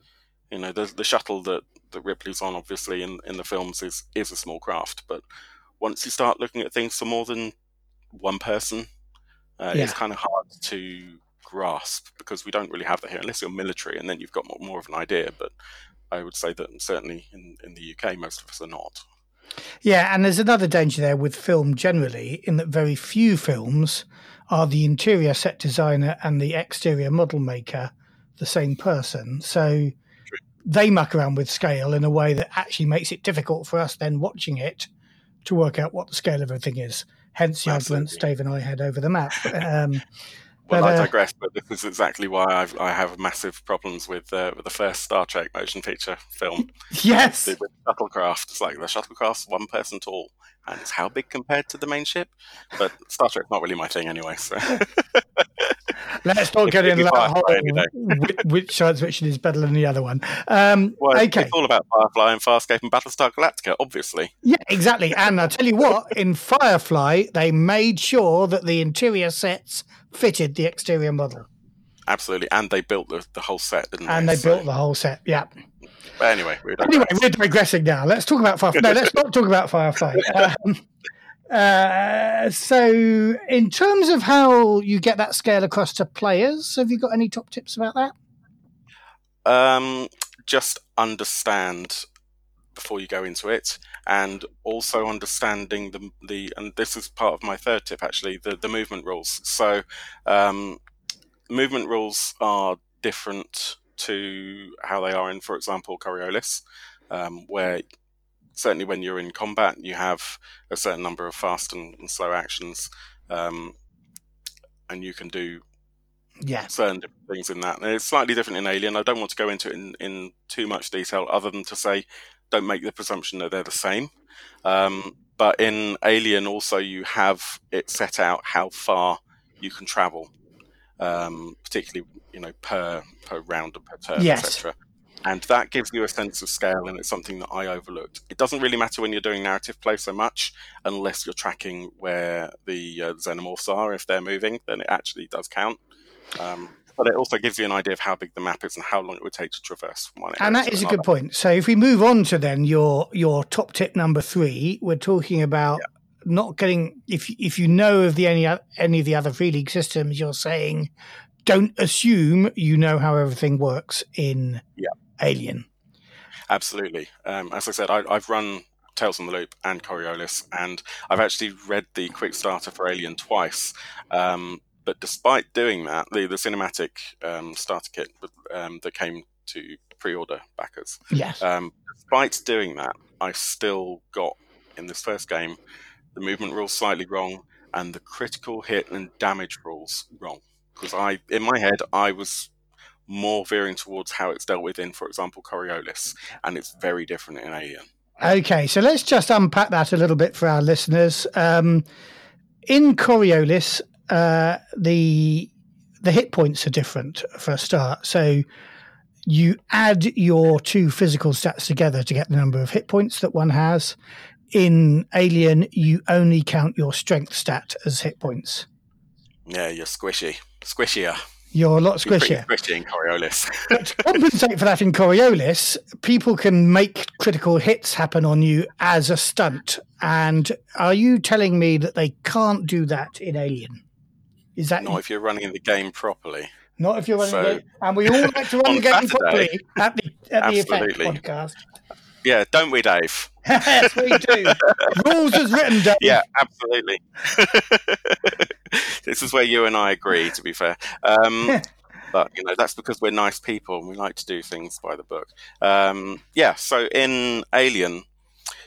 You know, the the shuttle that that Ripley's on, obviously in in the films, is is a small craft. But once you start looking at things for more than one person, uh, Yeah. it's kind of hard to grasp because we don't really have that here, unless you're military, and then you've got more, more of an idea. But I would say that certainly in, in the UK, most of us are not. Yeah, and there's another danger there with film generally, in that very few films are the interior set designer and the exterior model maker the same person. So they muck around with scale in a way that actually makes it difficult for us then watching it to work out what the scale of everything is. Hence the arguments. Dave and I had over the map. Um, Well, But, I uh, digress, but this is exactly why I've, I have massive problems with uh, with the first Star Trek motion feature film. yes. the, with shuttlecraft. It's like the shuttlecraft's one person tall, and it's how big compared to the main ship. But Star Trek's not really my thing anyway. So Let's not get in that whole which, which science fiction is better than the other one. Um, well, it's- okay. it's all about Firefly and Farscape and Battlestar Galactica, obviously. Yeah, exactly. And I'll tell you what, in Firefly, they made sure that the interior sets fitted the exterior model. Absolutely, and they built the, the whole set, didn't And they? they So- built the whole set. Yeah. But anyway, we don't Anyway, we're digressing now. Let's talk about Firefly. No, let's not talk about Firefly. Um, uh, so, in terms of how you get that scale across to players, have you got any top tips about that? Um, just understand before you go into it, and also understanding the the and this is part of my third tip actually the the movement rules. So, um, movement rules are different to how they are in, for example, Coriolis, um, where certainly when you're in combat, you have a certain number of fast and, and slow actions, um, and you can do Yeah. certain different things in that. And it's slightly different in Alien. I don't want to go into it in, in too much detail, other than to say, don't make the presumption that they're the same. Um, but in Alien, also, you have it set out how far you can travel, um, particularly you know per per round and per turn, Yes. etc. And that gives you a sense of scale, and it's something that I overlooked. It doesn't really matter when you're doing narrative play so much, unless you're tracking where the uh, xenomorphs are. If they're moving, then it actually does count. Um, but it also gives you an idea of how big the map is and how long it would take to traverse from one And that is a good point. So if we move on to then your your top tip number three, we're talking about not getting if if you know of the any any of the other free league systems, you're saying don't assume you know how everything works in Yeah. Alien. Absolutely. Um, as I said, I, I've run Tales on the Loop and Coriolis, and I've actually read the quick starter for Alien twice. Um, but despite doing that, the, the cinematic um, starter kit um, that came to pre-order backers, Yes. um, despite doing that, I still got in this first game the movement rules slightly wrong and the critical hit and damage rules wrong. Because I, in my head, I was more veering towards how it's dealt with in, for example, Coriolis, and it's very different in Alien. Okay, so let's just unpack that a little bit for our listeners. Um, in Coriolis, uh, the the hit points are different for a start. So you add your two physical stats together to get the number of hit points that one has. In Alien, you only count your strength stat as hit points. Yeah, you're squishy, squishier. You're a lot squishier. squishy in Coriolis. To compensate for that in Coriolis, people can make critical hits happen on you as a stunt. And are you telling me that they can't do that in Alien? Is that Not if you're running the game properly. not if you're running so- the game? And we all like to run the game Saturday- properly at the at the Effect podcast. Yeah, don't we, Dave? yes, we do. Rules as written, Dave. Yeah, absolutely. this is where you and I agree, to be fair. Um, but you know that's because we're nice people and we like to do things by the book. Um, yeah. So in Alien,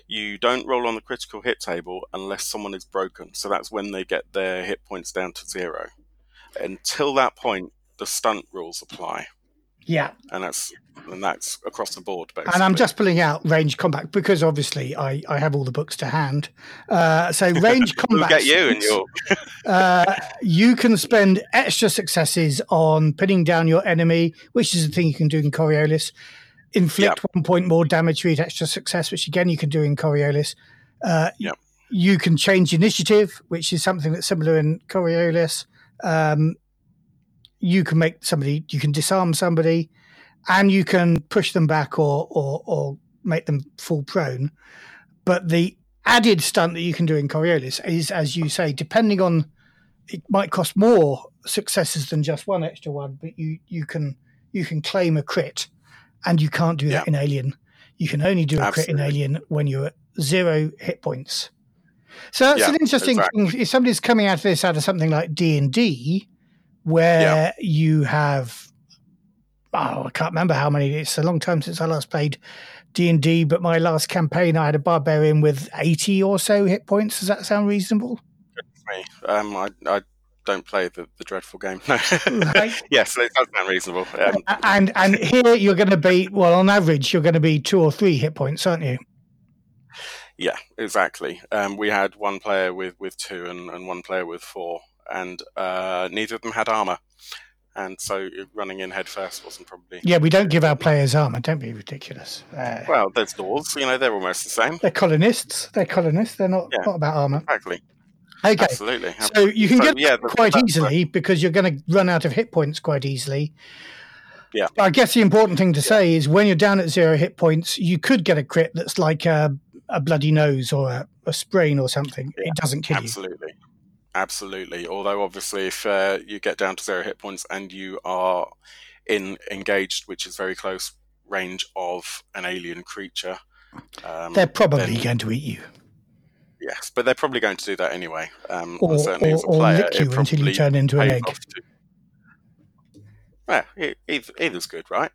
you don't roll on the critical hit table unless someone is broken. So that's when they get their hit points down to zero. Until that point, the stunt rules apply, Yeah. and that's and that's across the board. Basically. And I'm just pulling out range combat because obviously I, I have all the books to hand. Uh, so range combat. get you and your uh, you can spend extra successes on pinning down your enemy, which is a thing you can do in Coriolis. Inflict one point more damage for each extra success, which again you can do in Coriolis. Uh, Yep. You can change initiative, which is something that's similar in Coriolis. Um, you can make somebody, you can disarm somebody, and you can push them back or or, or make them fall prone. But the added stunt that you can do in Coriolis is, as you say, depending on it might cost more successes than just one extra one, but you you can you can claim a crit, and you can't do that Yeah. in Alien. You can only do a crit in Alien when you're at zero hit points. So that's Yeah, an interesting exactly. thing. If somebody's coming out of this out of something like D and D, where you have oh, I can't remember how many. It's a long time since I last played D and D, but my last campaign I had a barbarian with eighty or so hit points. Does that sound reasonable? me. Um, I, I don't play the, the dreadful game. No. Right. yes, it does sound reasonable. Um, and and here you're going to be well on average you're going to be two or three hit points, aren't you? yeah, exactly. Um, we had one player with, with two and, and one player with four, and uh, neither of them had armor. And so running in head first wasn't probably. Yeah, we don't give our players armor. Don't be ridiculous. Uh, Well, there's doors, you know, they're almost the same. they're colonists. They're colonists. They're not Yeah. not about armor. Exactly. Okay. Absolutely. So you can So, get yeah, quite easily because you're going to run out of hit points quite easily. Yeah. I guess the important thing to say is when you're down at zero hit points, you could get a crit that's like a, a bloody nose or a, a sprain or something. Yeah, it doesn't kill you. Absolutely. Absolutely. Although, obviously, if uh, you get down to zero hit points and you are in engaged, which is very close range of an alien creature, um, They're probably then- going to eat you yes, but they're probably going to do that anyway. Um, or, certainly or, as a player, lick you until you turn into an egg. to- Yeah, either, either's good, right?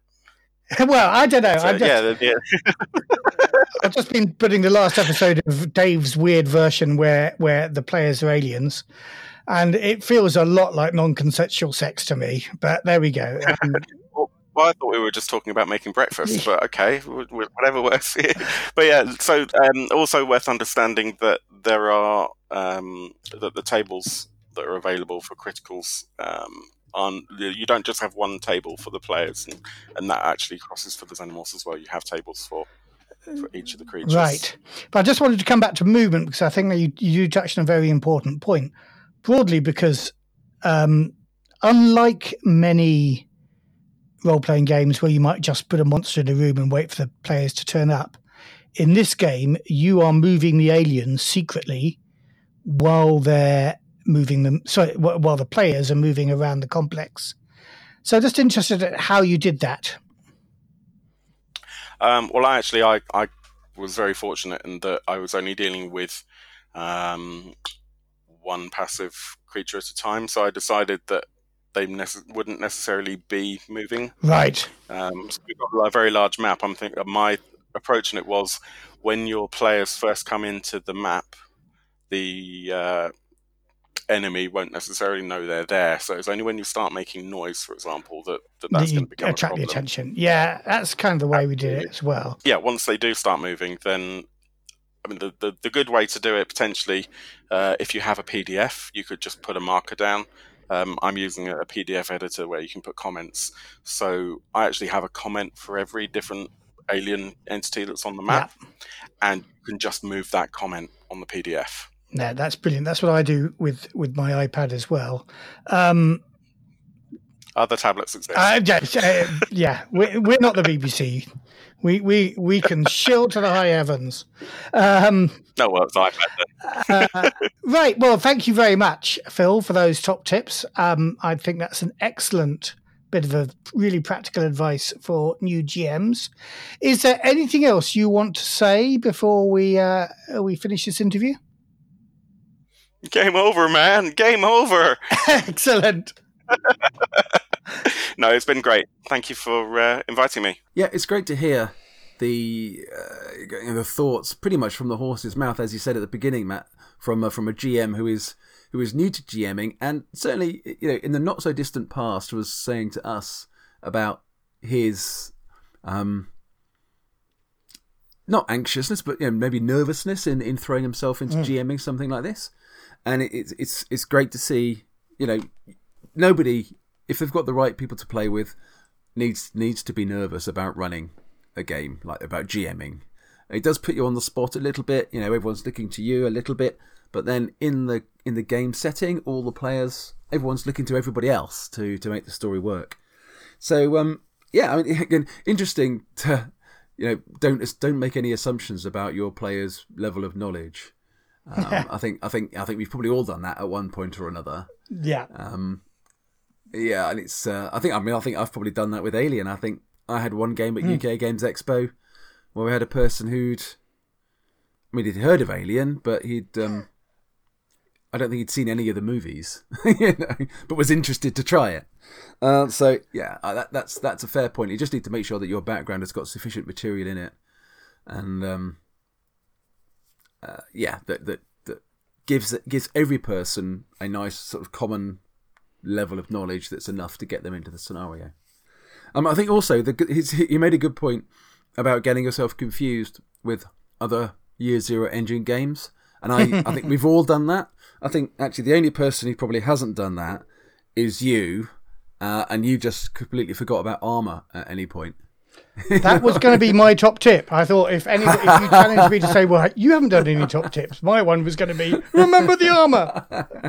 well, I don't know. So, I've, just, yeah, yeah. I've just been putting the last episode of Dave's weird version where where the players are aliens, and it feels a lot like non-consensual sex to me. But there we go. Um, Well, I thought we were just talking about making breakfast, but okay, wh- wh- whatever works. But yeah, so um, also worth understanding that there are um, that the tables that are available for criticals. Um, you don't just have one table for the players, and, and that actually crosses for the animals as well. You have tables for for each of the creatures. Right. But I just wanted to come back to movement because I think that you, you touched on a very important point. Broadly, because um, unlike many role playing games where you might just put a monster in a room and wait for the players to turn up, in this game, you are moving the aliens secretly while they're moving them, sorry, wh- while the players are moving around the complex. So just interested at how you did that. Um, well, I actually, I, I was very fortunate in that I was only dealing with um, one passive creature at a time, so I decided that they nece- wouldn't necessarily be moving. Right. Um, so we've got a very large map. I'm thinking my approach in it was when your players first come into the map, the uh, enemy won't necessarily know they're there. So it's only when you start making noise, for example, that, that that's going to become a attract the attention. Yeah, that's kind of the way we did it as well. yeah, once they do start moving, then I mean the, the, the good way to do it potentially, uh, if you have a PDF, you could just put a marker down. Um, I'm using a PDF editor where you can put comments. So I actually have a comment for every different alien entity that's on the map, and you can just move that comment on the PDF. No, that's brilliant. That's what I do with with my iPad as well. Um, Other tablets exist. uh, yeah, uh, yeah, we're, we're not the BBC. We we we can shill to the high heavens. Um, no, well, it's iPad. uh, right. Well, thank you very much, Phil, for those top tips. Um, I think that's an excellent bit of a really practical advice for new GMs. Is there anything else you want to say before we uh, we finish this interview? Game over, man. Game over. Excellent. no, it's been great. Thank you for uh, inviting me. Yeah, it's great to hear the uh, you know, the thoughts pretty much from the horse's mouth, as you said at the beginning, Matt, from a, from a GM who is who is new to GMing, and certainly you know in the not so distant past was saying to us about his um, not anxiousness, but you know, maybe nervousness in, in throwing himself into GMing something like this, and it's it's it's great to see you know nobody if they've got the right people to play with needs needs to be nervous about running a game like about GMing. It does put you on the spot a little bit. You know, everyone's looking to you a little bit, but then in the in the game setting, all the players, everyone's looking to everybody else to to make the story work. So um, yeah, I mean, again, interesting to you know don't don't make any assumptions about your players' level of knowledge. Um, I think I think I think we've probably all done that at one point or another. Yeah. Um, yeah, and it's. Uh, I think. I mean, I think I've probably done that with Alien. I think I had one game at UK Games Expo where we had a person who'd. I mean, he'd heard of Alien, but he'd. Um, I don't think he'd seen any of the movies, you know, but was interested to try it. Uh, so yeah, uh, that, that's that's a fair point. You just need to make sure that your background has got sufficient material in it, and um, uh, yeah, that that that gives gives every person a nice sort of common level of knowledge that's enough to get them into the scenario. Um, I think also the he made a good point about getting yourself confused with other Year Zero engine games, and I I think we've all done that. I think actually the only person who probably hasn't done that is you, uh, and you just completely forgot about armor at any point. That was going to be my top tip. I thought if any, if you challenged me to say, "Well, you haven't done any top tips," my one was going to be, "Remember the armor."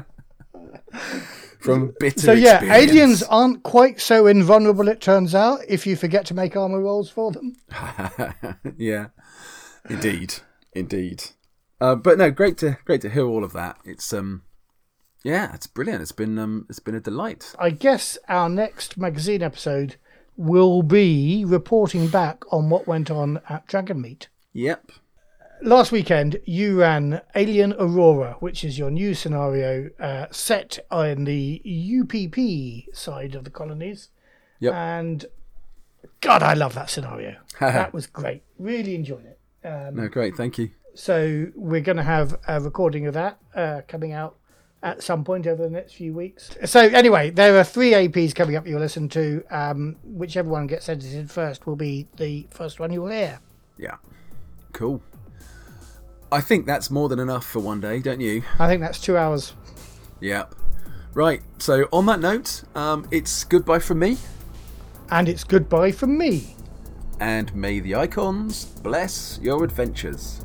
From bitter So yeah, experience. aliens aren't quite so invulnerable. It turns out if you forget to make armor rolls for them. yeah, indeed, indeed. Uh, but no, great to great to hear all of that. It's um, yeah, it's brilliant. It's been um, it's been a delight. I guess our next magazine episode will be reporting back on what went on at Dragonmeet. Yep. Last weekend, you ran Alien Aurora, which is your new scenario uh, set on the UPP side of the colonies. Yep. And God, I love that scenario. that was great. Really enjoyed it. Um, No, great. Thank you. So we're going to have a recording of that uh, coming out at some point over the next few weeks. So anyway, there are three APs coming up you'll listen to. Um, whichever one gets edited first will be the first one you'll hear. Yeah. Cool. I think that's more than enough for one day, don't you? I think that's two hours. Yep. Right. So on that note, um, it's goodbye from me, And it's goodbye from me. and may the icons bless your adventures.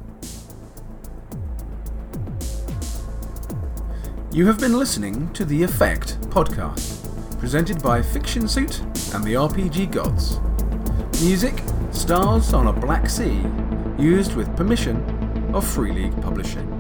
You have been listening to the Effect podcast, presented by Fiction Suit and the RPG Gods. Music, Stars on a Black Sea, used with permission of Free League Publishing.